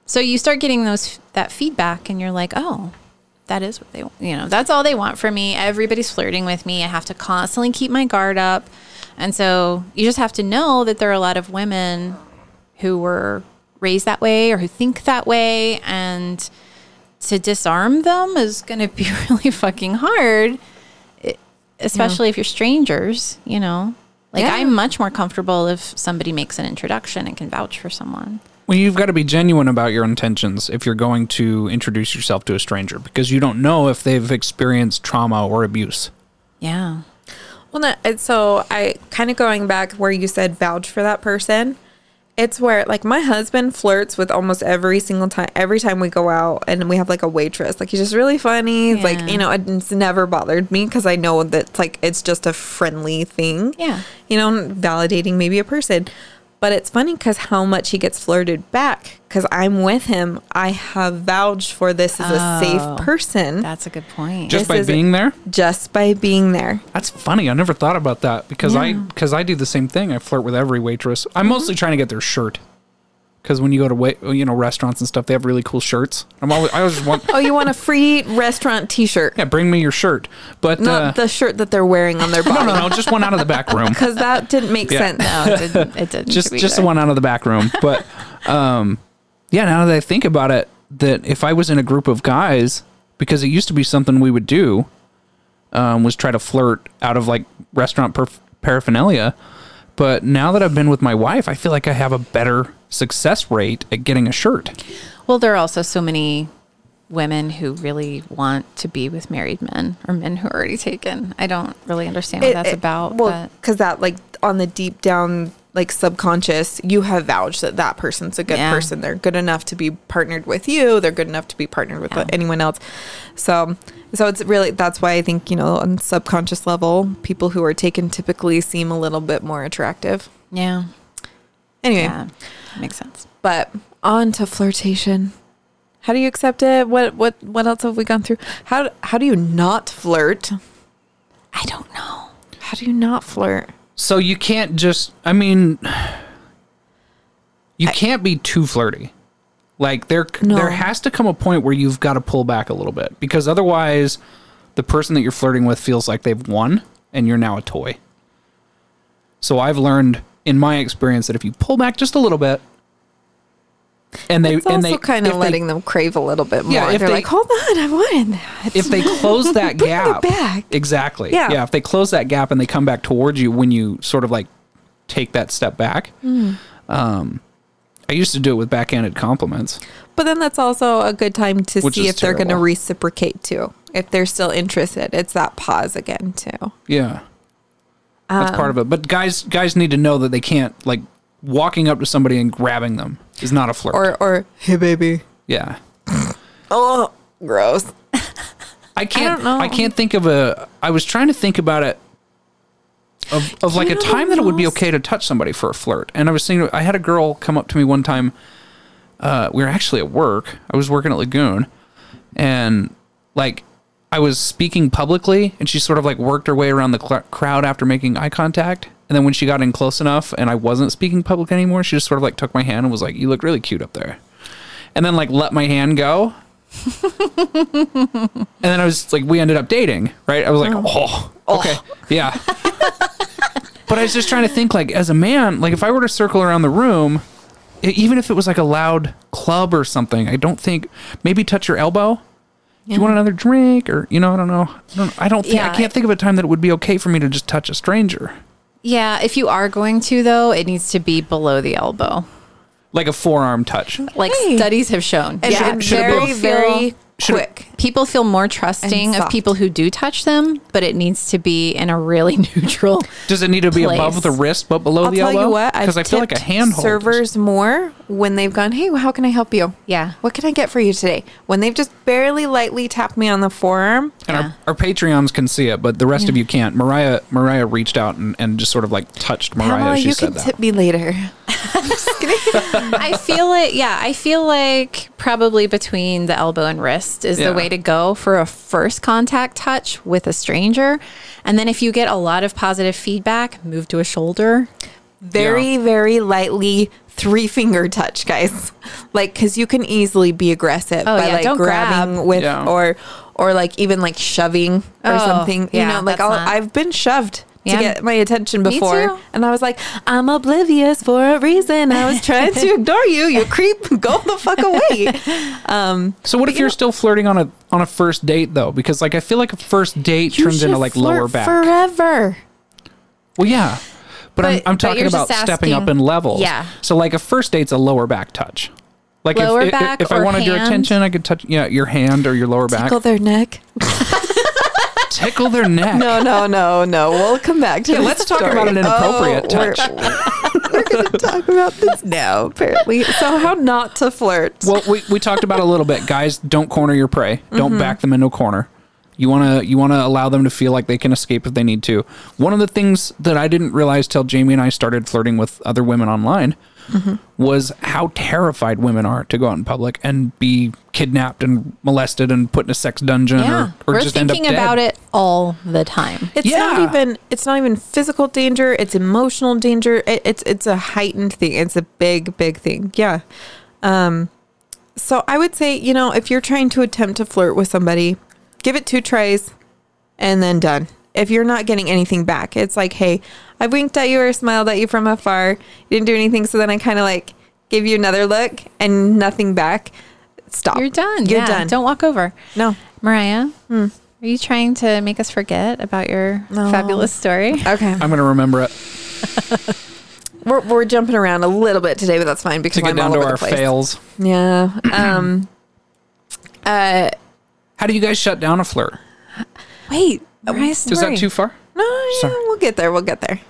So you start getting those that feedback, and you're like, oh, that is what they you know that's all they want from me. Everybody's flirting with me. I have to constantly keep my guard up, and so you just have to know that there are a lot of women who were raised that way or who think that way, and to disarm them is going to be really fucking hard, especially if you're strangers. You know, like Yeah. I'm much more comfortable if somebody makes an introduction and can vouch for someone. Well, you've got to be genuine about your intentions if you're going to introduce yourself to a stranger because you don't know if they've experienced trauma or abuse. Yeah. Well, no, and so I kind of going back where you said vouch for that person. It's where like my husband flirts with almost every single time, every time we go out and we have like a waitress. Like he's just really funny. Yeah. Like you know, it's never bothered me because I know that like it's just a friendly thing. Yeah. you know, validating maybe a person. But it's funny because how much he gets flirted back. Because I'm with him, I have vouched for this as a Oh, safe person That's a good point. Just This by is- being there? just by being there. That's funny. I never thought about that because I because I do the same thing. I flirt with every waitress. I'm mm-hmm. mostly trying to get their shirt because when you go to you know restaurants and stuff, they have really cool shirts. I'm always I always want Oh, you want a free restaurant T-shirt? yeah, bring me your shirt. But Not uh, the shirt that they're wearing on their no, body. no, no, just one out of the back room. Because that didn't make Yeah. sense. no, it didn't. It didn't just just the one out of the back room. But um, yeah, now that I think about it, that if I was in a group of guys, because it used to be something we would do, um, was try to flirt out of like restaurant perf- paraphernalia. But now that I've been with my wife, I feel like I have a better success rate at getting a shirt. Well, there are also so many women who really want to be with married men or men who are already taken. I don't really understand what It- that's it- about. Well, because that like on the deep down like subconscious, you have vouched that that person's a good Yeah. person. They're good enough to be partnered with you. They're good enough to be partnered with Yeah. anyone else. So, so it's really that's why I think you know on subconscious level, people who are taken typically seem a little bit more attractive. yeah, Anyway, yeah, makes sense. but on to flirtation. How do you accept it? What what what else have we gone through? How how do you not flirt? I don't know. How do you not flirt? So you can't just. I mean, you can't be too flirty. Like there, No. there has to come a point where you've got to pull back a little bit because otherwise, the person that you're flirting with feels like they've won and you're now a toy. So I've learned in my experience that if you pull back just a little bit, and they It's and also they kind of they- letting them crave a little bit more. Yeah, if They're they- like, hold on, I wanted that. if they close that gap back. exactly Yeah. yeah if they close that gap and they come back towards you when you sort of like take that step back Hmm. um i used to do it with backhanded compliments But then that's also a good time to Which see if they're going to reciprocate too. if they're still interested. It's that pause again too. Yeah. That's part of it. But guys guys need to know that they can't like walking up to somebody and grabbing them is not a flirt. Or or hey baby. yeah. Oh, gross. I can't know. I, can't think of a I was trying to think about it of, of like a time that it would be okay to touch somebody for a flirt. And I was thinking I had a girl come up to me one time uh, we were actually at work. I was working at Lagoon and like I was speaking publicly and she sort of like worked her way around the cl- crowd after making eye contact. And then when she got in close enough and I wasn't speaking public anymore, she just sort of like took my hand and was like, "You look really cute up there." And then like let my hand go. and then I was like, we ended up dating, right? I was like, oh, oh okay, oh. yeah. but I was just trying to think, like, as a man, like if I were to circle around the room, e- even if it was like a loud club or something, I don't think maybe touch your elbow. Do you want another drink, or you know, I don't know. I don't, I don't think I can't think of a time that it would be okay for me to just touch a stranger, Yeah, if you are going to though, it needs to be below the elbow. like a forearm touch. Like Hey. studies have shown. And yeah, and should it be- very, very should it- quick. people feel more trusting of people who do touch them, but it needs to be in a really neutral. Does it need to be Place. above the wrist but below I'll the tell elbow? you what, because I feel like a tipped handhold. is- servers more when they've gone, hey, how can I help you? Yeah. What can I get for you today? When they've just barely lightly tapped me on the forearm. And Yeah. our, our Patreons can see it, but the rest of you can't. Mariah Mariah reached out and, and just sort of like touched Mariah. Pamela, she you said can that. tip me later. I feel it. Yeah, I feel like probably between the elbow and wrist is Yeah. the way to go for a first contact touch with a stranger. And then if you get a lot of positive feedback, move to a shoulder. Very, very lightly three finger touch, guys. Like, because you can easily be aggressive Oh, by yeah, like don't grabbing grab. with Yeah. or or like even like shoving or Oh, something. You yeah, know, like I'll, not- I've been shoved. To get my attention before, and I was like, "I'm oblivious for a reason. I was trying to ignore you. You creep. Go the fuck away." Um, So what if you're still flirting on a on a first date though? Because like I feel like a first date turns into like flirt lower back. forever. Well, yeah, but, I'm I'm talking you're about just stepping up in levels. Yeah. So like a first date's a lower back touch. Like Lower if, if- back if, I or wanted your attention, I could touch yeah your hand or your lower back. Tickle their neck. Tickle their neck. No, no, no, no. We'll come back to. Yeah, let's talk story. about an inappropriate Oh, we're- touch. We're going to talk about this now, apparently. So, how not to flirt? Well, we, we talked about a little bit, guys. Don't corner your prey. Don't Mm-hmm. back them into a corner. You want to you want to allow them to feel like they can escape if they need to. One of the things that I didn't realize till Jamie and I started flirting with other women online Mm-hmm. was how terrified women are to go out in public and be kidnapped and molested and put in a sex dungeon Yeah, or, or we're just end up thinking dead. about it all the time. It's Yeah. not even. It's not even physical danger. It's emotional danger. It, it's it's a heightened thing. It's a big big thing. Yeah. Um. So I would say you know if you're trying to attempt to flirt with somebody, give it two tries, and then done. If you're not getting anything back, it's like, hey, I winked at you or smiled at you from afar. You didn't do anything, so then I kind of like gave you another look and nothing back. Stop. You're done. You're Yeah, done. Don't walk over. No. Mariah, are you trying to make us forget about your No. fabulous story? Okay. I'm going to remember it We're, we're jumping around a little bit today, but that's fine because to get I'm down all to over our the place. fails. Yeah. Um. uh. How do you guys shut down a flirt? Wait, Mariah's Is that too far? No, yeah, we'll get there. We'll get there.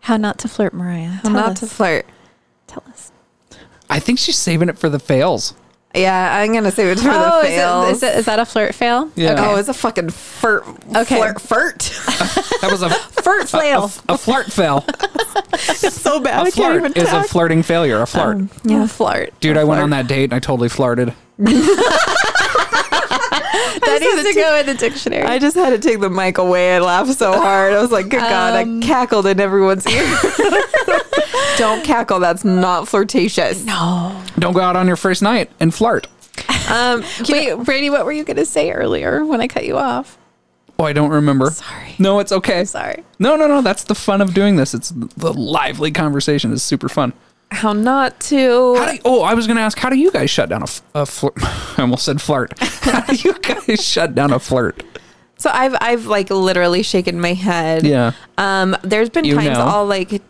How not to flirt, Mariah? How Tell not us. to flirt. Tell us. I think she's saving it for the fails. Yeah, I'm gonna save it for oh, the is, fails. it, is, it, is that a flirt fail? Yeah. Oh, it's a fucking flirt. Okay. Flirt. Flirt. That was a Flirt fail. a flirt fail. it's so bad. A I can't flirt even is a flirting failure. A flirt. Um, yeah, flirt. Dude, I went on that date and I totally flirted. that needs to go in the dictionary. I just had to take the mic away. I laughed so hard. I was like, "Good God!" Um, I cackled in everyone's ear. Don't cackle. That's not flirtatious. no. Don't go out on your first night and flirt. Um. Wait, Brady, what were you going to say earlier when I cut you off? Oh, I don't remember. Sorry. No, it's okay. Sorry. No, no, no. That's the fun of doing this. It's the lively conversation It's super fun. How not to? How do you, oh, I was going to ask, how do you guys shut down a flirt? I almost said flirt. How do you guys shut down a flirt? So I've I've like literally shaken my head. Yeah. Um. There's been You times know. I'll like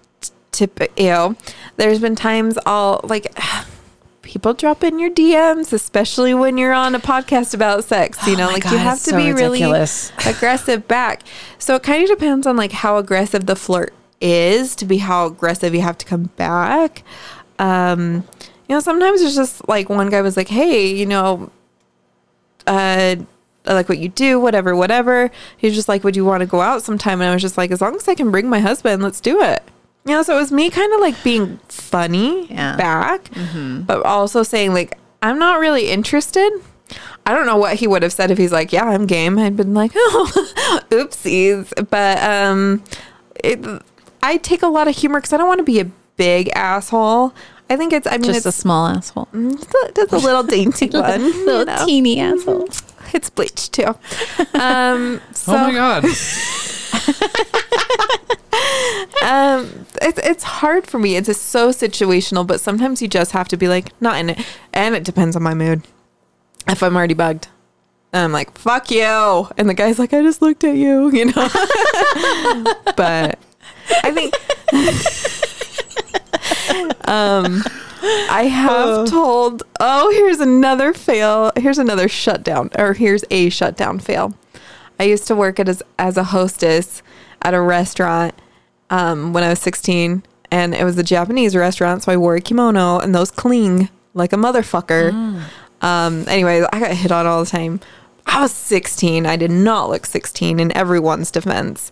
tip. Ew. There's been times I'll like people drop in your DMs, especially when you're on a podcast about sex. You Oh know, my like God, you have it's to so be ridiculous. really aggressive back. So it kind of depends on like how aggressive the flirt is to be how aggressive you have to come back. Um, you know, sometimes it's just like one guy was like, "Hey, you know, uh, I like what you do, whatever, whatever." He's just like, "Would you want to go out sometime?" And I was just like, "As long as I can bring my husband, let's do it." You know, so it was me kind of like being funny Yeah. back, but also saying like, "I'm not really interested." I don't know what he would have said if he's like, "Yeah, I'm game." I'd been like, "Oh, oopsies," but um, it, I take a lot of humor because I don't want to be a big asshole. I think it's. I mean, Just it's a small asshole. just a, just a little dainty one. you Little know. teeny asshole. It's bleached too. Um, so oh my god. um, it's it's hard for me. It's just so situational, but sometimes you just have to be like, not in it, and it depends on my mood. If I'm already bugged, and I'm like, "Fuck you," and the guy's like, "I just looked at you," you know. but I think, um, I have told. Oh, here's another fail. Here's another shutdown, or here's a shutdown fail. I used to work at as as a hostess at a restaurant um, when I was 16, and it was a Japanese restaurant, so I wore a kimono, and those cling like a motherfucker. Um, anyway, I got hit on all the time. I was 16. I did not look 16 in everyone's defense,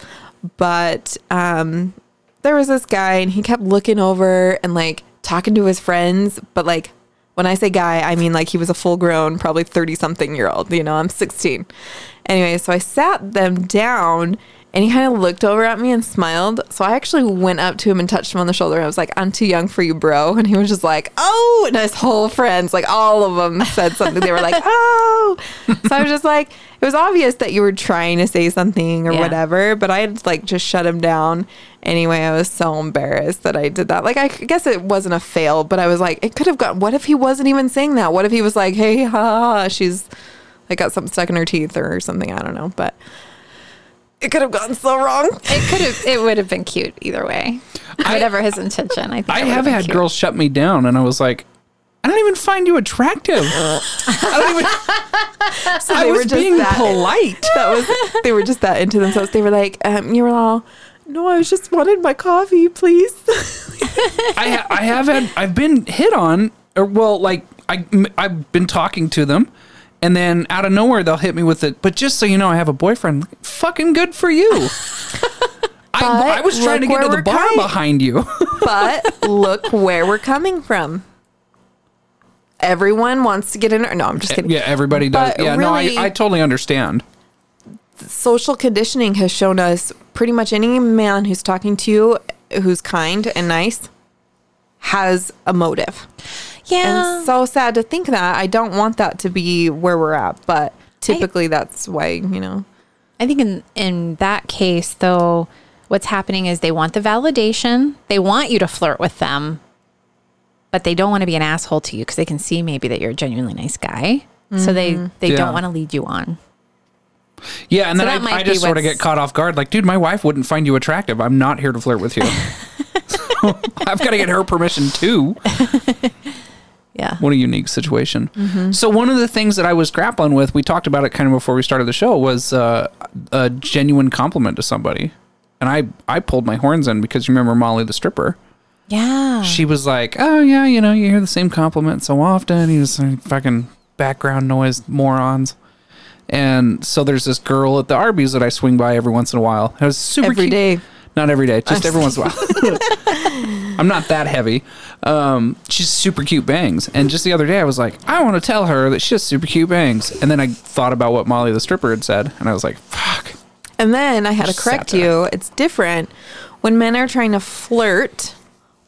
but um, there was this guy, and he kept looking over and like talking to his friends, but like. When I say guy, I mean like he was a full grown, probably 30 something year old. You know, I'm 16. Anyway, so I sat them down and he kind of looked over at me and smiled. So I actually went up to him and touched him on the shoulder. I was like, I'm too young for you, bro. And he was just like, oh, and his whole friends, like all of them said something. They were like, oh. So I was just like, it was obvious that you were trying to say something or Yeah. whatever, but I had like just shut him down. Anyway, I was so embarrassed that I did that. Like, I guess it wasn't a fail, but I was like, it could have gone. What if he wasn't even saying that? What if he was like, hey, ha, ha, ha she's like got something stuck in her teeth or something? I don't know, but it could have gone so wrong. It could have. It would have been cute either way. Whatever his intention, I think. I have had cute. girls shut me down, and I was like, I don't even find you attractive. I don't even. So I was were just being that- polite. That was they were just that into themselves. They were like, um, you were all, no, I was just wanted my coffee, please. I ha- I have had I've been hit on, or well, like I I've been talking to them, and then out of nowhere they'll hit me with it. But just so you know, I have a boyfriend. Fucking good for you. I, I was trying to get to the bar coming- behind you. but look where we're coming from. Everyone wants to get in. No, I'm just eh, kidding. yeah, everybody does. But yeah, really- no, I, I totally understand. social conditioning has shown us pretty much any man who's talking to you who's kind and nice has a motive. Yeah. And so sad to think that. I don't want that to be where we're at, but typically that's why, you know. I think in in that case though, what's happening is they want the validation. They want you to flirt with them, but they don't want to be an asshole to you because they can see maybe that you're a genuinely nice guy. So they mm-hmm. they Yeah. don't want to lead you on. Yeah, and So then I, I just sort of get caught off guard. Like, dude, my wife wouldn't find you attractive. I'm not here to flirt with you. So, I've got to get her permission too. Yeah. What a unique situation. So one of the things that I was grappling with, we talked about it kind of before we started the show, was uh, a genuine compliment to somebody, and I I pulled my horns in because you remember Molly the stripper. Yeah. She was like, "Oh yeah, you know, you hear the same compliment so often. You just like, fucking background noise morons." And so there's this girl at the Arby's that I swing by every once in a while. It was super Every cute. day. Not every day, just every once in a while. I'm not that heavy. Um, she's super cute bangs. And just the other day, I was like, I want to tell her that she has super cute bangs. And then I thought about what Molly the stripper had said, and I was like, fuck. And then I had to correct you. It's different when men are trying to flirt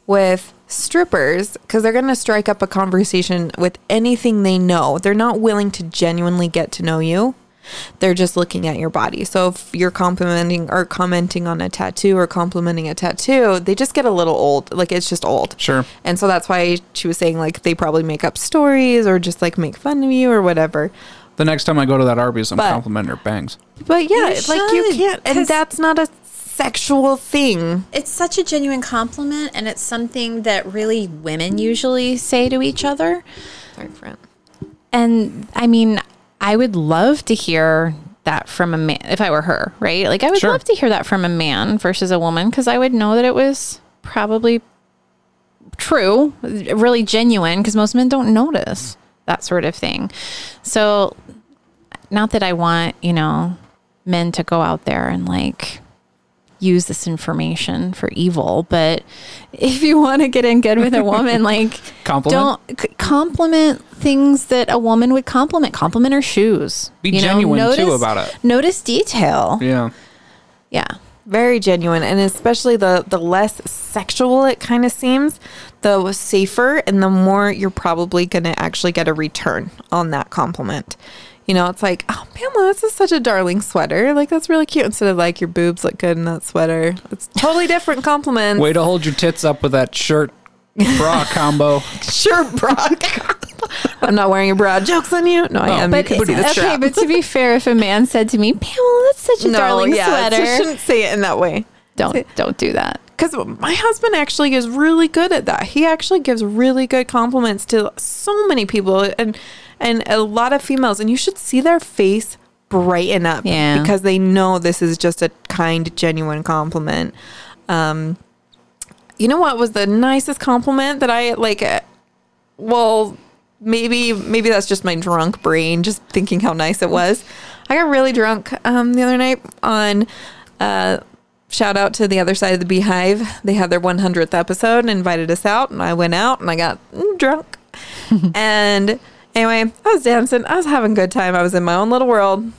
with strippers because they're going to strike up a conversation with anything they know. They're not willing to genuinely get to know you. They're just looking at your body. So if you're complimenting or commenting on a tattoo or complimenting a tattoo, they just get a little old. Like it's just old. Sure. And so that's why she was saying like they probably make up stories or just like make fun of you or whatever. The next time I go to that Arby's, I'm But- complimenting her bangs. But yeah, You like you can't, and that's not a sexual thing. It's such a genuine compliment, and it's something that really women usually say to each other. Sorry, friend. And I mean, I would love to hear that from a man if I were her, right? Like, I would Sure. love to hear that from a man versus a woman because I would know that it was probably true, really genuine, because most men don't notice that sort of thing. So, not that I want, you know, men to go out there and like use this information for evil, but if you want to get in good with a woman, like Compliment? don't c- compliment things that a woman would compliment. Compliment her shoes. Be genuine, too, about it. Notice detail. Yeah. Yeah. Very genuine, and especially the the less sexual it kind of seems, the safer and the more you're probably going to actually get a return on that compliment. You know, it's like, oh, Pamela, this is such a darling sweater. Like, that's really cute. Instead of like, your boobs look good in that sweater. It's totally different compliments. Way to hold your tits up with that shirt bra combo. Sure, Brock. I'm not wearing a bra. Joke's on you. No, I oh, am. But you can see the okay, strap. but to be fair, if a man said to me, Pamela, that's such a no, darling yeah, sweater, I shouldn't say it in that way. don't don't do that. because my husband actually is really good at that. He actually gives really good compliments to so many people and and a lot of females, and you should see their face brighten up Yeah. because they know this is just a kind, genuine compliment. Um, you know what was the nicest compliment that I like? uh, Well, maybe maybe that's just my drunk brain just thinking how nice it was. I got really drunk um, the other night on. Uh, shout out to the other side of the beehive. They had their 100th episode and invited us out, and I went out and I got drunk. and anyway, I was dancing. I was having a good time. I was in my own little world.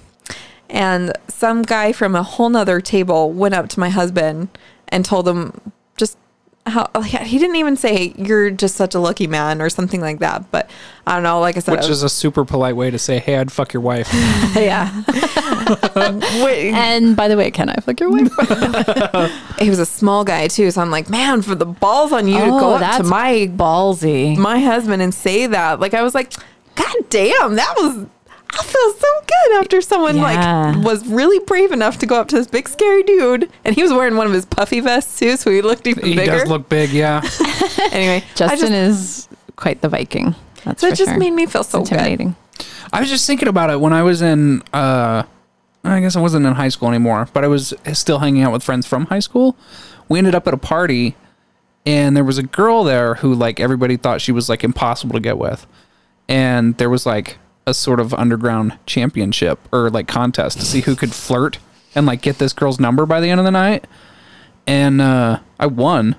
And some guy from a whole nother table went up to my husband and told him just how he didn't even say you're just such a lucky man or something like that. But I don't know. Like I said, Which I was- is a super polite way to say, hey, I'd fuck your wife. yeah. Wait, And by the way, can I fuck your wife? he was a small guy too, so I'm like, man, for the balls on you to Oh, go up to my ballsy. my husband and say that. Like I was like, God damn, that was I feel so good after someone Yeah. like was really brave enough to go up to this big scary dude, and he was wearing one of his puffy vests too, so he looked even he bigger. does look big, yeah. anyway, Justin just, is quite the Viking. That's so for just sure. made me feel so It's good. intimidating. I was just thinking about it when I was in, uh, I guess I wasn't in high school anymore, but I was still hanging out with friends from high school. We ended up at a party, and there was a girl there who, like, everybody thought she was, like, impossible to get with. And there was, like, a sort of underground championship or, like, contest to see who could flirt and, like, get this girl's number by the end of the night. And uh, I won.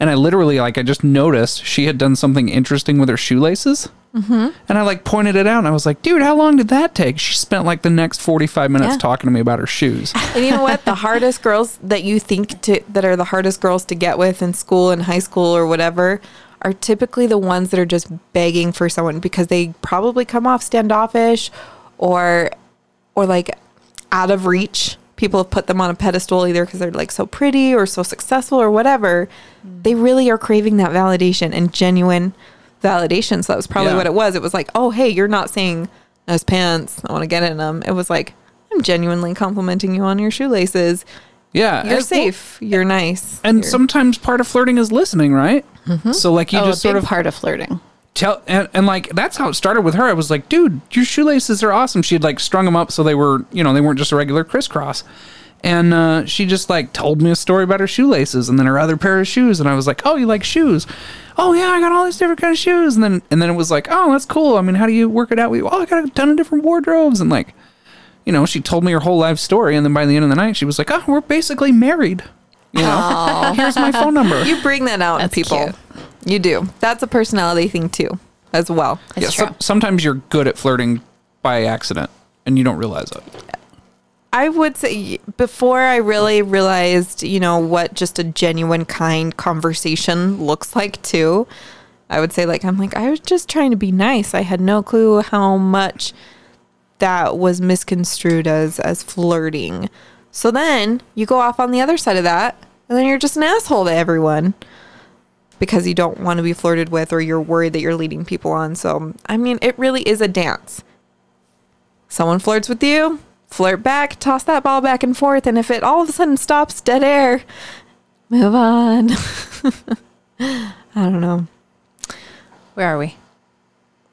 And I literally, like, I just noticed she had done something interesting with her shoelaces. And I like pointed it out and I was like, dude, how long did that take? She spent like the next 45 minutes Yeah. talking to me about her shoes. And you know what? The hardest girls that you think to that are the hardest girls to get with in school and high school or whatever are typically the ones that are just begging for someone because they probably come off standoffish or or like out of reach. People have put them on a pedestal either because they're like so pretty or so successful or whatever. Mm. They really are craving that validation and genuine validation. So that was probably Yeah. what it was. It was like, oh, hey, you're not saying nice pants. I want to get in them. It was like, I'm genuinely complimenting you on your shoelaces. Yeah. You're safe. You're nice. And You're- sometimes part of flirting is listening, right? So like you oh, just sort of part of flirting. tell and, and like that's how it started with her. I was like, dude, your shoelaces are awesome. She had like strung them up so they were, you know, they weren't just a regular crisscross. And uh, she just like told me a story about her shoelaces and then her other pair of shoes. And I was like, oh, you like shoes? Oh yeah, I got all these different kind of shoes. And then and then it was like, oh, that's cool. I mean, how do you work it out? We oh, I got a ton of different wardrobes and like, you know, she told me her whole life story. And then by the end of the night, she was like, oh, we're basically married. You know, here's my phone number. you bring that out in people. cute. You do. That's a personality thing too, as well. It's Yeah, true. some- sometimes you're good at flirting by accident and you don't realize it. I would say before I really realized, you know, what just a genuine, kind conversation looks like too. I would say, like, I'm like, I was just trying to be nice. I had no clue how much that was misconstrued as as flirting. So then you go off on the other side of that, and then you're just an asshole to everyone because you don't want to be flirted with or you're worried that you're leading people on. So, I mean, it really is a dance. Someone flirts with you, flirt back, toss that ball back and forth, and if it all of a sudden stops dead air, move on. I don't know. Where are we?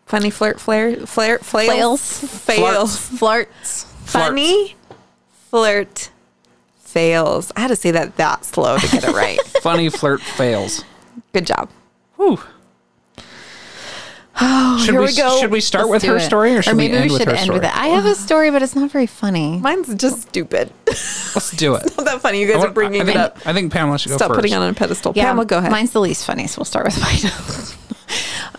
Funny flirt, flare, flare, flails, fails, Flirts. funny flirt, fails. I had to say that that slow to get it right. Funny flirt fails. Good job. Whew. Oh, should here we, we go. should we start Let's with her it. story or should maybe we end should with her end story? with it. I have a story, but it's not very funny. Mine's just stupid. Let's do it. Not that funny. You guys I are bringing think, it up. I think Pamela should go Stop first. putting it on a pedestal. Pamela, go ahead. Mine's the least funny, so we'll start with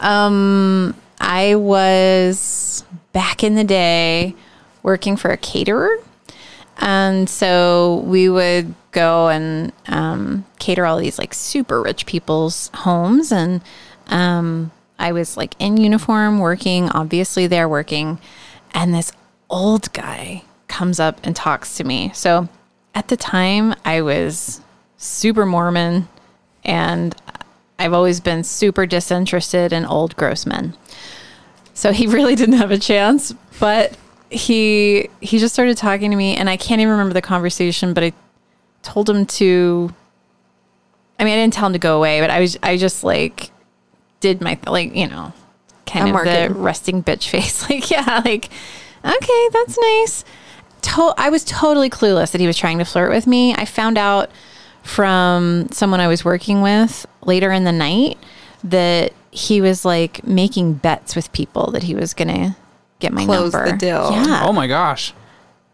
mine. um, I was back in the day working for a caterer. And so we would go and um, cater all these like super rich people's homes. And um, I was like in uniform working, obviously they're working. And this old guy comes up and talks to me. So at the time, I was super Mormon and I've always been super disinterested in old gross men. So he really didn't have a chance, but he he just started talking to me and I can't even remember the conversation, but I told him to I mean, I didn't tell him to go away, but I was I just like did my like, you know, kind I'm of working. the resting bitch face. Like, yeah, like okay, that's nice. To- I was totally clueless that he was trying to flirt with me. I found out from someone I was working with later in the night that he was like making bets with people that he was gonna get my Close number. the deal. Yeah, Oh my gosh.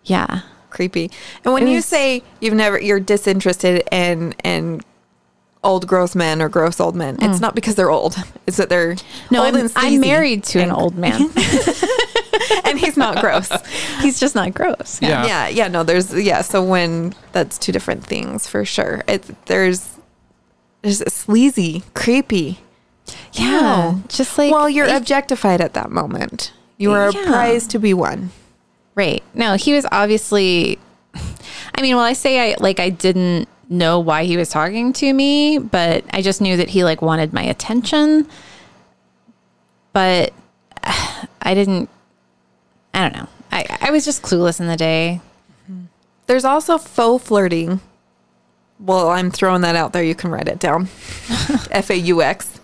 yeah. Creepy. And when It you say you've never, you're disinterested in in old gross men or gross old men, it's not because they're old. It's that they're Mm. No, old I'm, and I'm married to an old man. and he's not gross. He's just not gross. Yeah. yeah yeah no there's yeah so when that's two different things for sure it there's there's a sleazy creepy Yeah, No. just like well you're if- objectified at that moment you are Yeah. a prize to be won Right. No, he was obviously I mean, well, I say I like I didn't know why he was talking to me, but I just knew that he like wanted my attention. But I didn't I don't know. I I was just clueless in the day. there's also faux flirting well i'm throwing that out there you can write it down f-a-u-x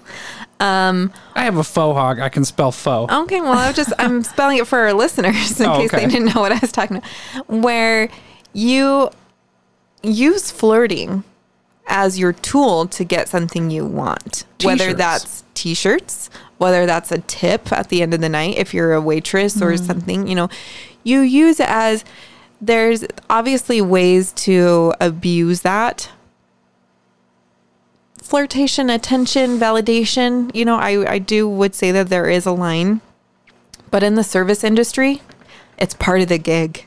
um I have a faux hawk. I can spell faux. Okay, well, I'm just I'm spelling it for our listeners in Oh, case okay. they didn't know what I was talking about. Where you use flirting as your tool to get something you want, whether T-shirts. that's t-shirts, whether that's a tip at the end of the night if you're a waitress or mm-hmm. something, you know, you use it as there's obviously ways to abuse that flirtation, attention, validation. You know, I, I do would say that there is a line, but in the service industry, it's part of the gig.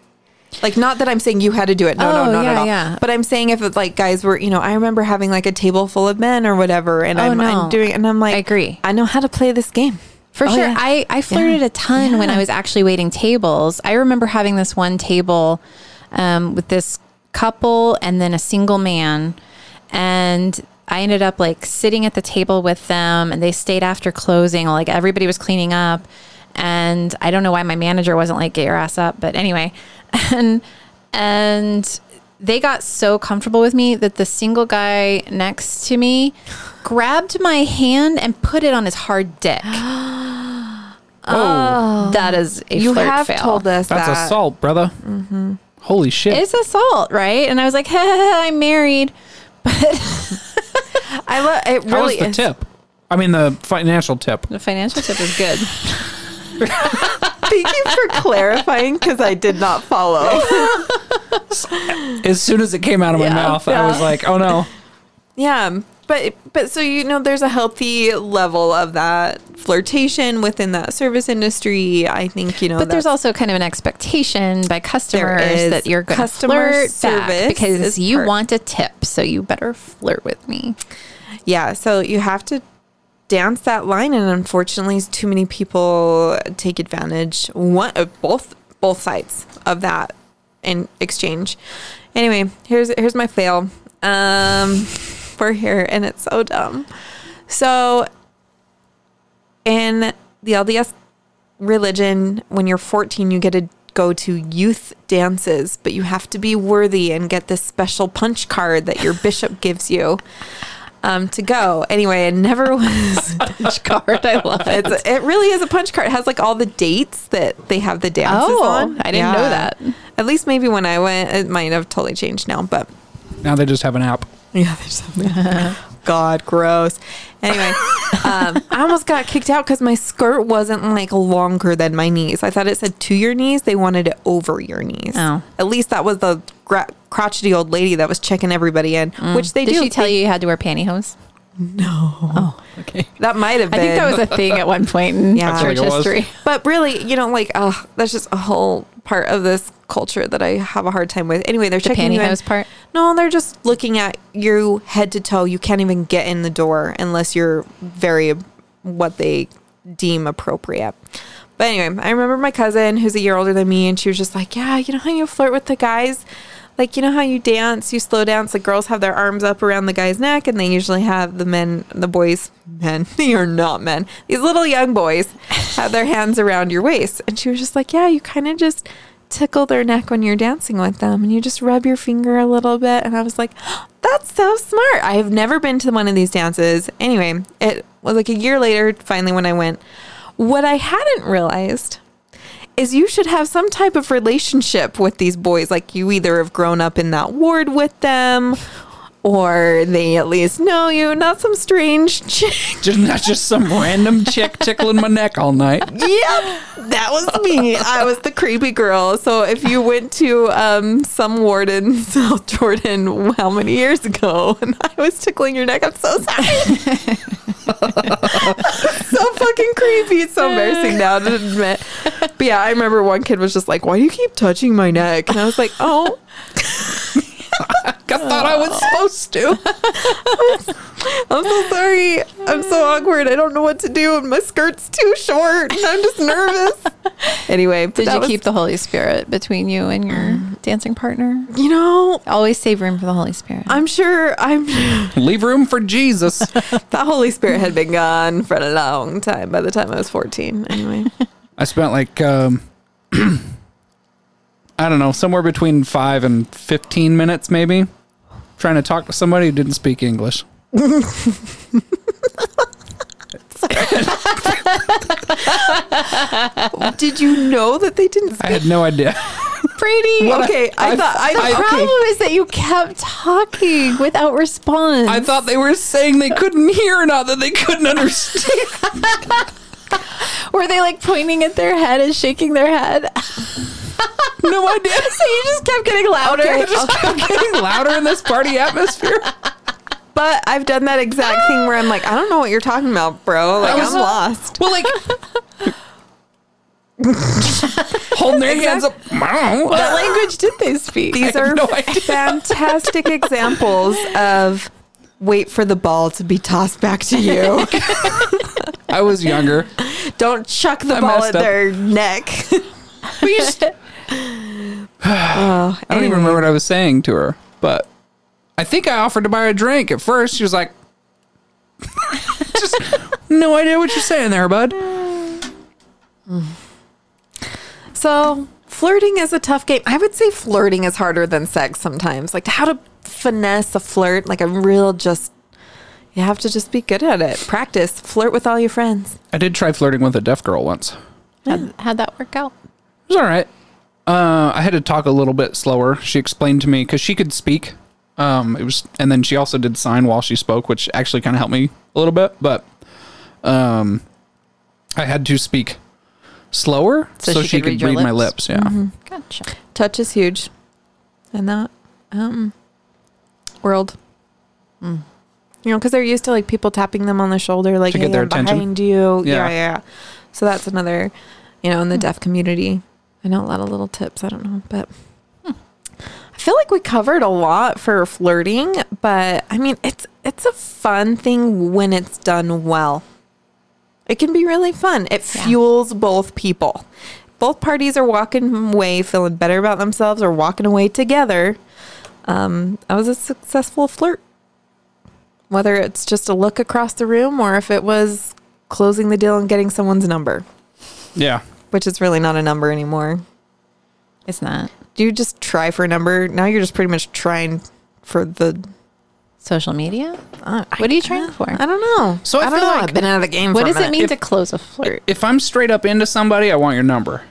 Like, not that I'm saying you had to do it. No, Oh, no, not yeah, at all. yeah. But I'm saying if it's like guys were, you know, I remember having like a table full of men or whatever, and Oh, I'm, I'm doing, and I'm like, I agree. I know how to play this game. For Oh, sure. yeah. I, I flirted Yeah. a ton when I was actually waiting tables. I remember having this one table um, with this couple and then a single man. And I ended up like sitting at the table with them and they stayed after closing. Like everybody was cleaning up. And I don't know why my manager wasn't like, get your ass up. But anyway. And, and they got so comfortable with me that the single guy next to me grabbed my hand and put it on his hard dick. Oh. oh, That is a You flirt have fail. told us that's that. assault, brother. Mm-hmm. Holy shit. It's assault, right? And I was like, I'm married. But I love it. How was Really the is. tip? I mean, the financial tip. The financial tip is good. Thank you for clarifying because I did not follow. As soon as it came out of my Yeah, mouth, I was like, oh no. Yeah, but but so you know, there's a healthy level of that flirtation within that service industry. I think you know, But there's also kind of an expectation by customers that you're going to flirt service back because you part- want a tip, so you better flirt with me. yeah. So you have to dance that line, and unfortunately, too many people take advantage one of both both sides of that in exchange. Anyway, here's here's my fail. Um, we're here, and it's so dumb. So in the LDS religion, when you're 14, you get to go to youth dances, but you have to be worthy and get this special punch card that your bishop gives you um, to go. Anyway, it never was Punch card. I love it. It's, it really is a punch card. It has like all the dates that they have the dances Oh, on. I didn't know that. At least maybe when I went, it might have totally changed now, but Now they just have an app. yeah, there's something. God, gross. Anyway, um, I almost got kicked out because my skirt wasn't like longer than my knees. I thought it said to your knees. They wanted it over your knees. Oh. At least that was the gra- crotchety old lady that was checking everybody in, which they Did do. she tell They- you you had to wear pantyhose? Oh, okay. that might have been. I think that was a thing at one point in Yeah. church I feel like it was. history. But really, you know, like, oh, that's just a whole part of this culture that I have a hard time with. Anyway, they're The checking you in. part. No, they're just looking at you head to toe. You can't even get in the door unless you're very what they deem appropriate. But anyway, I remember my cousin who's a year older than me, and she was just like, "Yeah, you know how you flirt with the guys." Like, you know how you dance, you slow dance, the girls have their arms up around the guy's neck, and they usually have the men, the boys, men, they are not men, these little young boys have their hands around your waist. And she was just like, Yeah, you kind of just tickle their neck when you're dancing with them, and you just rub your finger a little bit. And I was like, That's so smart. I have never been to one of these dances. Anyway, it was like a year later, finally, when I went. What I hadn't realized is you should have some type of relationship with these boys. Like you either have grown up in that ward with them or they at least know you, not some strange chick. Just not just some random chick tickling my neck all night. yep, that was me. I was the creepy girl. So if you went to um, some ward in South Jordan how many years ago and I was tickling your neck, I'm so sorry. so fucking creepy. It's so embarrassing now to admit. But yeah, I remember one kid was just like, Why do you keep touching my neck? And I was like, Oh, I thought I was supposed to. I'm so sorry. I'm so awkward. I don't know what to do, and my skirt's too short, and I'm just nervous. Anyway, Did you was- keep the Holy Spirit between you and your dancing partner? You know, Always save room for the Holy Spirit. I'm sure. I'm Leave room for Jesus. the Holy Spirit had been gone for a long time by the time I was 14. Anyway, I spent like um, I don't know, somewhere between five and fifteen minutes, maybe, trying to talk to somebody who didn't speak English. did you know that they didn't? I had no idea. Brady. Okay, I, I- thought I, The okay. problem is that you kept talking without response. I thought they were saying they couldn't hear, not that they couldn't understand. Were they like pointing at their head and shaking their head? No idea. so you just kept getting louder. It just kept getting louder in this party atmosphere. But I've done that exact thing where I'm like, I don't know what you're talking about, bro. Like I'm lost. Well, like holding their hands up. What language did they speak? These I are no fantastic examples of wait for the ball to be tossed back to you. I was younger. Don't chuck the I ball at up. their neck. We just, oh, I don't even remember what I was saying to her, but I think I offered to buy her a drink. At first, she was like, "Just no idea what you're saying there, bud." So flirting is a tough game. I would say flirting is harder than sex sometimes. Like how to finesse a flirt, like a real just you have to just be good at it. Practice. Flirt with all your friends. I did try flirting with a deaf girl once. How'd, how'd that work out? It was all right. Uh, I had to talk a little bit slower. She explained to me because she could speak. Um, it was, and then she also did sign while she spoke, which actually kind of helped me a little bit. But, um, I had to speak slower so, So she, she could could read, read your my lips? lips. Yeah. Gotcha. Touch is huge. In that um world. Mm. You know, because they're used to like people tapping them on the shoulder, like To get hey, their I'm attention? behind you. Yeah. Yeah. yeah, yeah. So that's another, you know, in the deaf community. I know a lot of little tips. I don't know, but I feel like we covered a lot for flirting. But I mean, it's it's a fun thing when it's done well. It can be really fun. It Yeah. fuels both people. Both parties are walking away feeling better about themselves or walking away together. Um, I was a successful flirt. Whether it's just a look across the room or if it was closing the deal and getting someone's number, Yeah. Which is really not a number anymore. It's not Do you just try for a number? Now you're just pretty much trying for the. social media. Uh, What are you trying for? I don't know. So I I don't feel know. like- I've been out of the game. What for a does it minute. mean to close a flirt? If I'm straight up into somebody, I want your number.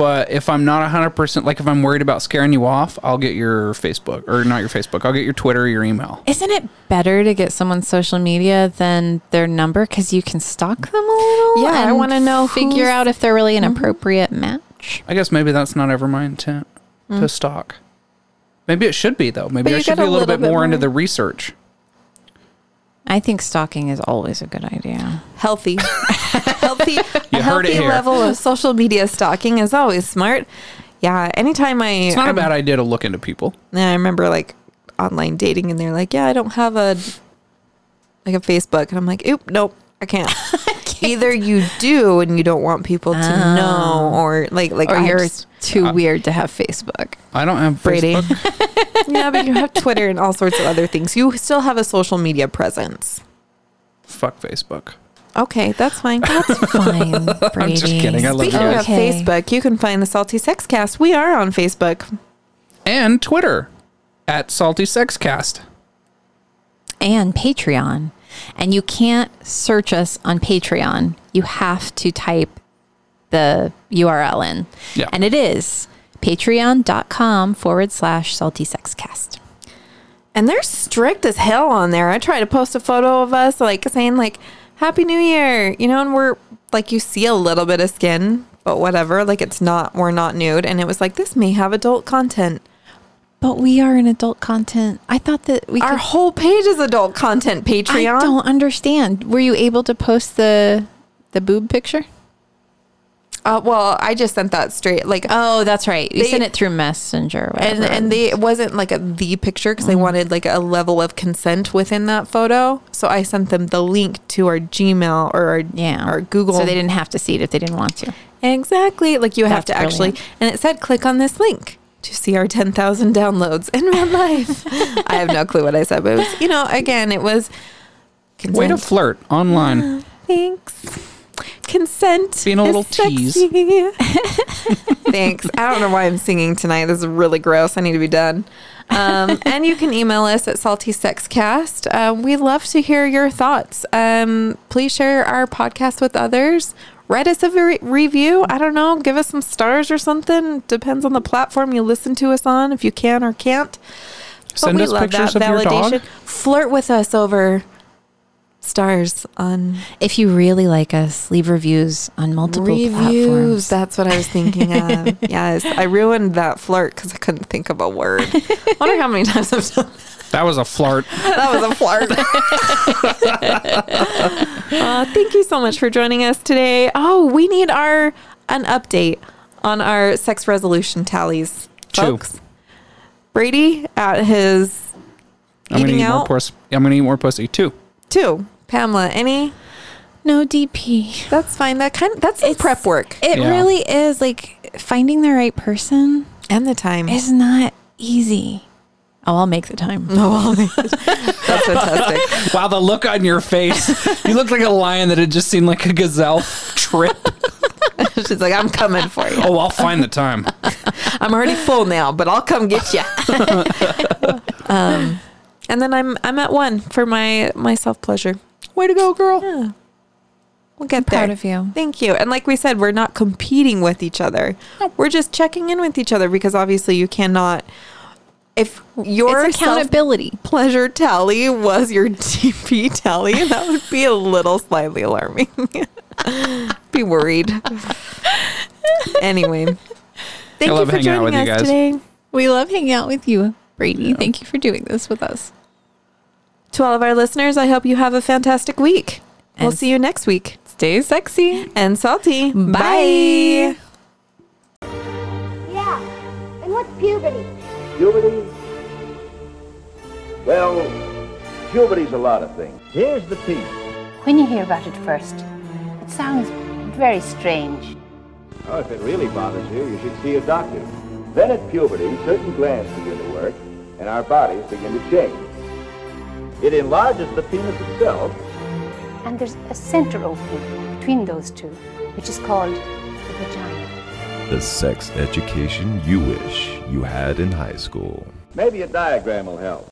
But if I'm not 100%, like if I'm worried about scaring you off, I'll get your Facebook or not your Facebook. I'll get your Twitter or your email. Isn't it better to get someone's social media than their number because you can stalk them a little? Yeah, I wanna know Figure out if they're really an mm-hmm. appropriate match. I guess maybe that's not ever my intent to mm. stalk. Maybe it should be though. Maybe I should be a a little, little bit bit more into the research. I think stalking is always a good idea. healthy, healthy, a You heard healthy level of social media stalking is always smart. Yeah, anytime I, It's not I'm- a bad idea to look into people. Yeah, I remember like online dating, and they're like, "Yeah, I don't have a like a Facebook," and I'm like, "Oop, nope, I can't." Either you do, and you don't want people to oh. know, or like like Or I you're just- too weird to have Facebook. I don't have Brady. Facebook. yeah, but you have Twitter and all sorts of other things. You still have a social media presence. Fuck Facebook. Okay, that's fine. That's fine, Brady. I'm just kidding. I love you Speaking guys. of Facebook, you can find the Salty Sex Cast. We are on Facebook. And Twitter at Salty Sex Cast. and Patreon. And you can't search us on Patreon. You have to type the URL in. Yeah. And it is patreon.com forward slash salty sex cast. And they're strict as hell on there. I try to post a photo of us, like saying like "Happy New Year," you know, and we're like you see a little bit of skin, but whatever. Like it's not we're not nude, and it was like this may have adult content. But we are an adult content. I thought that we Our could. whole page is adult content. Patreon. I don't understand. Were you able to post the the boob picture? Uh, well, I just sent that straight. Like Oh, that's right. You They- sent it through Messenger. Or and and they it wasn't like a the picture because they Mm-hmm. wanted like a level of consent within that photo. So I sent them the link to our Gmail or our yeah, our Google. So they didn't have to see it if they didn't want to. exactly like you have That's to actually, and it said click on this link to see our ten thousand downloads in real life. I have no clue what I said, but it was you know again it was consent. Way to flirt online. Thanks. Consent. Being a little is sexy. Thanks. I don't know why I'm singing tonight. This is really gross. I need to be done. Um, and you can email us at saltysexcast. Um, we love to hear your thoughts. Um, please share our podcast with others. Write us a re- review. I don't know. Give us some stars or something. Depends on the platform you listen to us on, if you can or can't. But Send we us love pictures that of your dog. validation. Flirt with us over stars on If you really like us, leave reviews on multiple reviews. platforms. That's what I was thinking of. yes, I ruined that flirt because I couldn't think of a word. I Wonder how many times I've done That was a flirt. that. Was a flirt. uh, thank you so much for joining us today. Oh, we need our an update on our sex resolution tallies, Chew. folks. Brady at his I'm gonna eating eat more out pussy. I'm gonna eat more pussy too. Too. Pamela, any? no DP. That's fine. That kind of, that's some prep work It Yeah. really is like finding the right person and the time. is not easy. Oh, I'll make the time. Oh, That's fantastic. Wow, the look on your face. you look like a lion that had just seen like a gazelle trip. She's like, I'm coming for you. Oh, I'll find the time. I'm already full now, but I'll come get you. um, and then I'm I'm at one for my my self pleasure. Way to go, girl. Yeah. We'll get proud there. of you. Thank you. And like we said, we're not competing with each other. We're just checking in with each other because obviously you cannot. If your It's accountability. pleasure tally was your DP tally, that would be a little slightly alarming. be worried. anyway, thank I you love for hanging out joining with you us guys. today. We love hanging out with you, Brady. Thank you for doing this with us. To all of our listeners, I hope you have a fantastic week. we'll see you next week. Stay sexy. And salty. Bye. Yeah. And what's puberty? Puberty? Well, puberty's a lot of things. Here's the piece. When you hear about it first, it sounds very strange. Oh, if it really bothers you, you should see a doctor. Then at puberty, certain glands begin to work, and our bodies begin to change. It enlarges the penis itself, And there's a center opening between those two, which is called the vagina. The sex education you wish you had in high school. Maybe a diagram will help.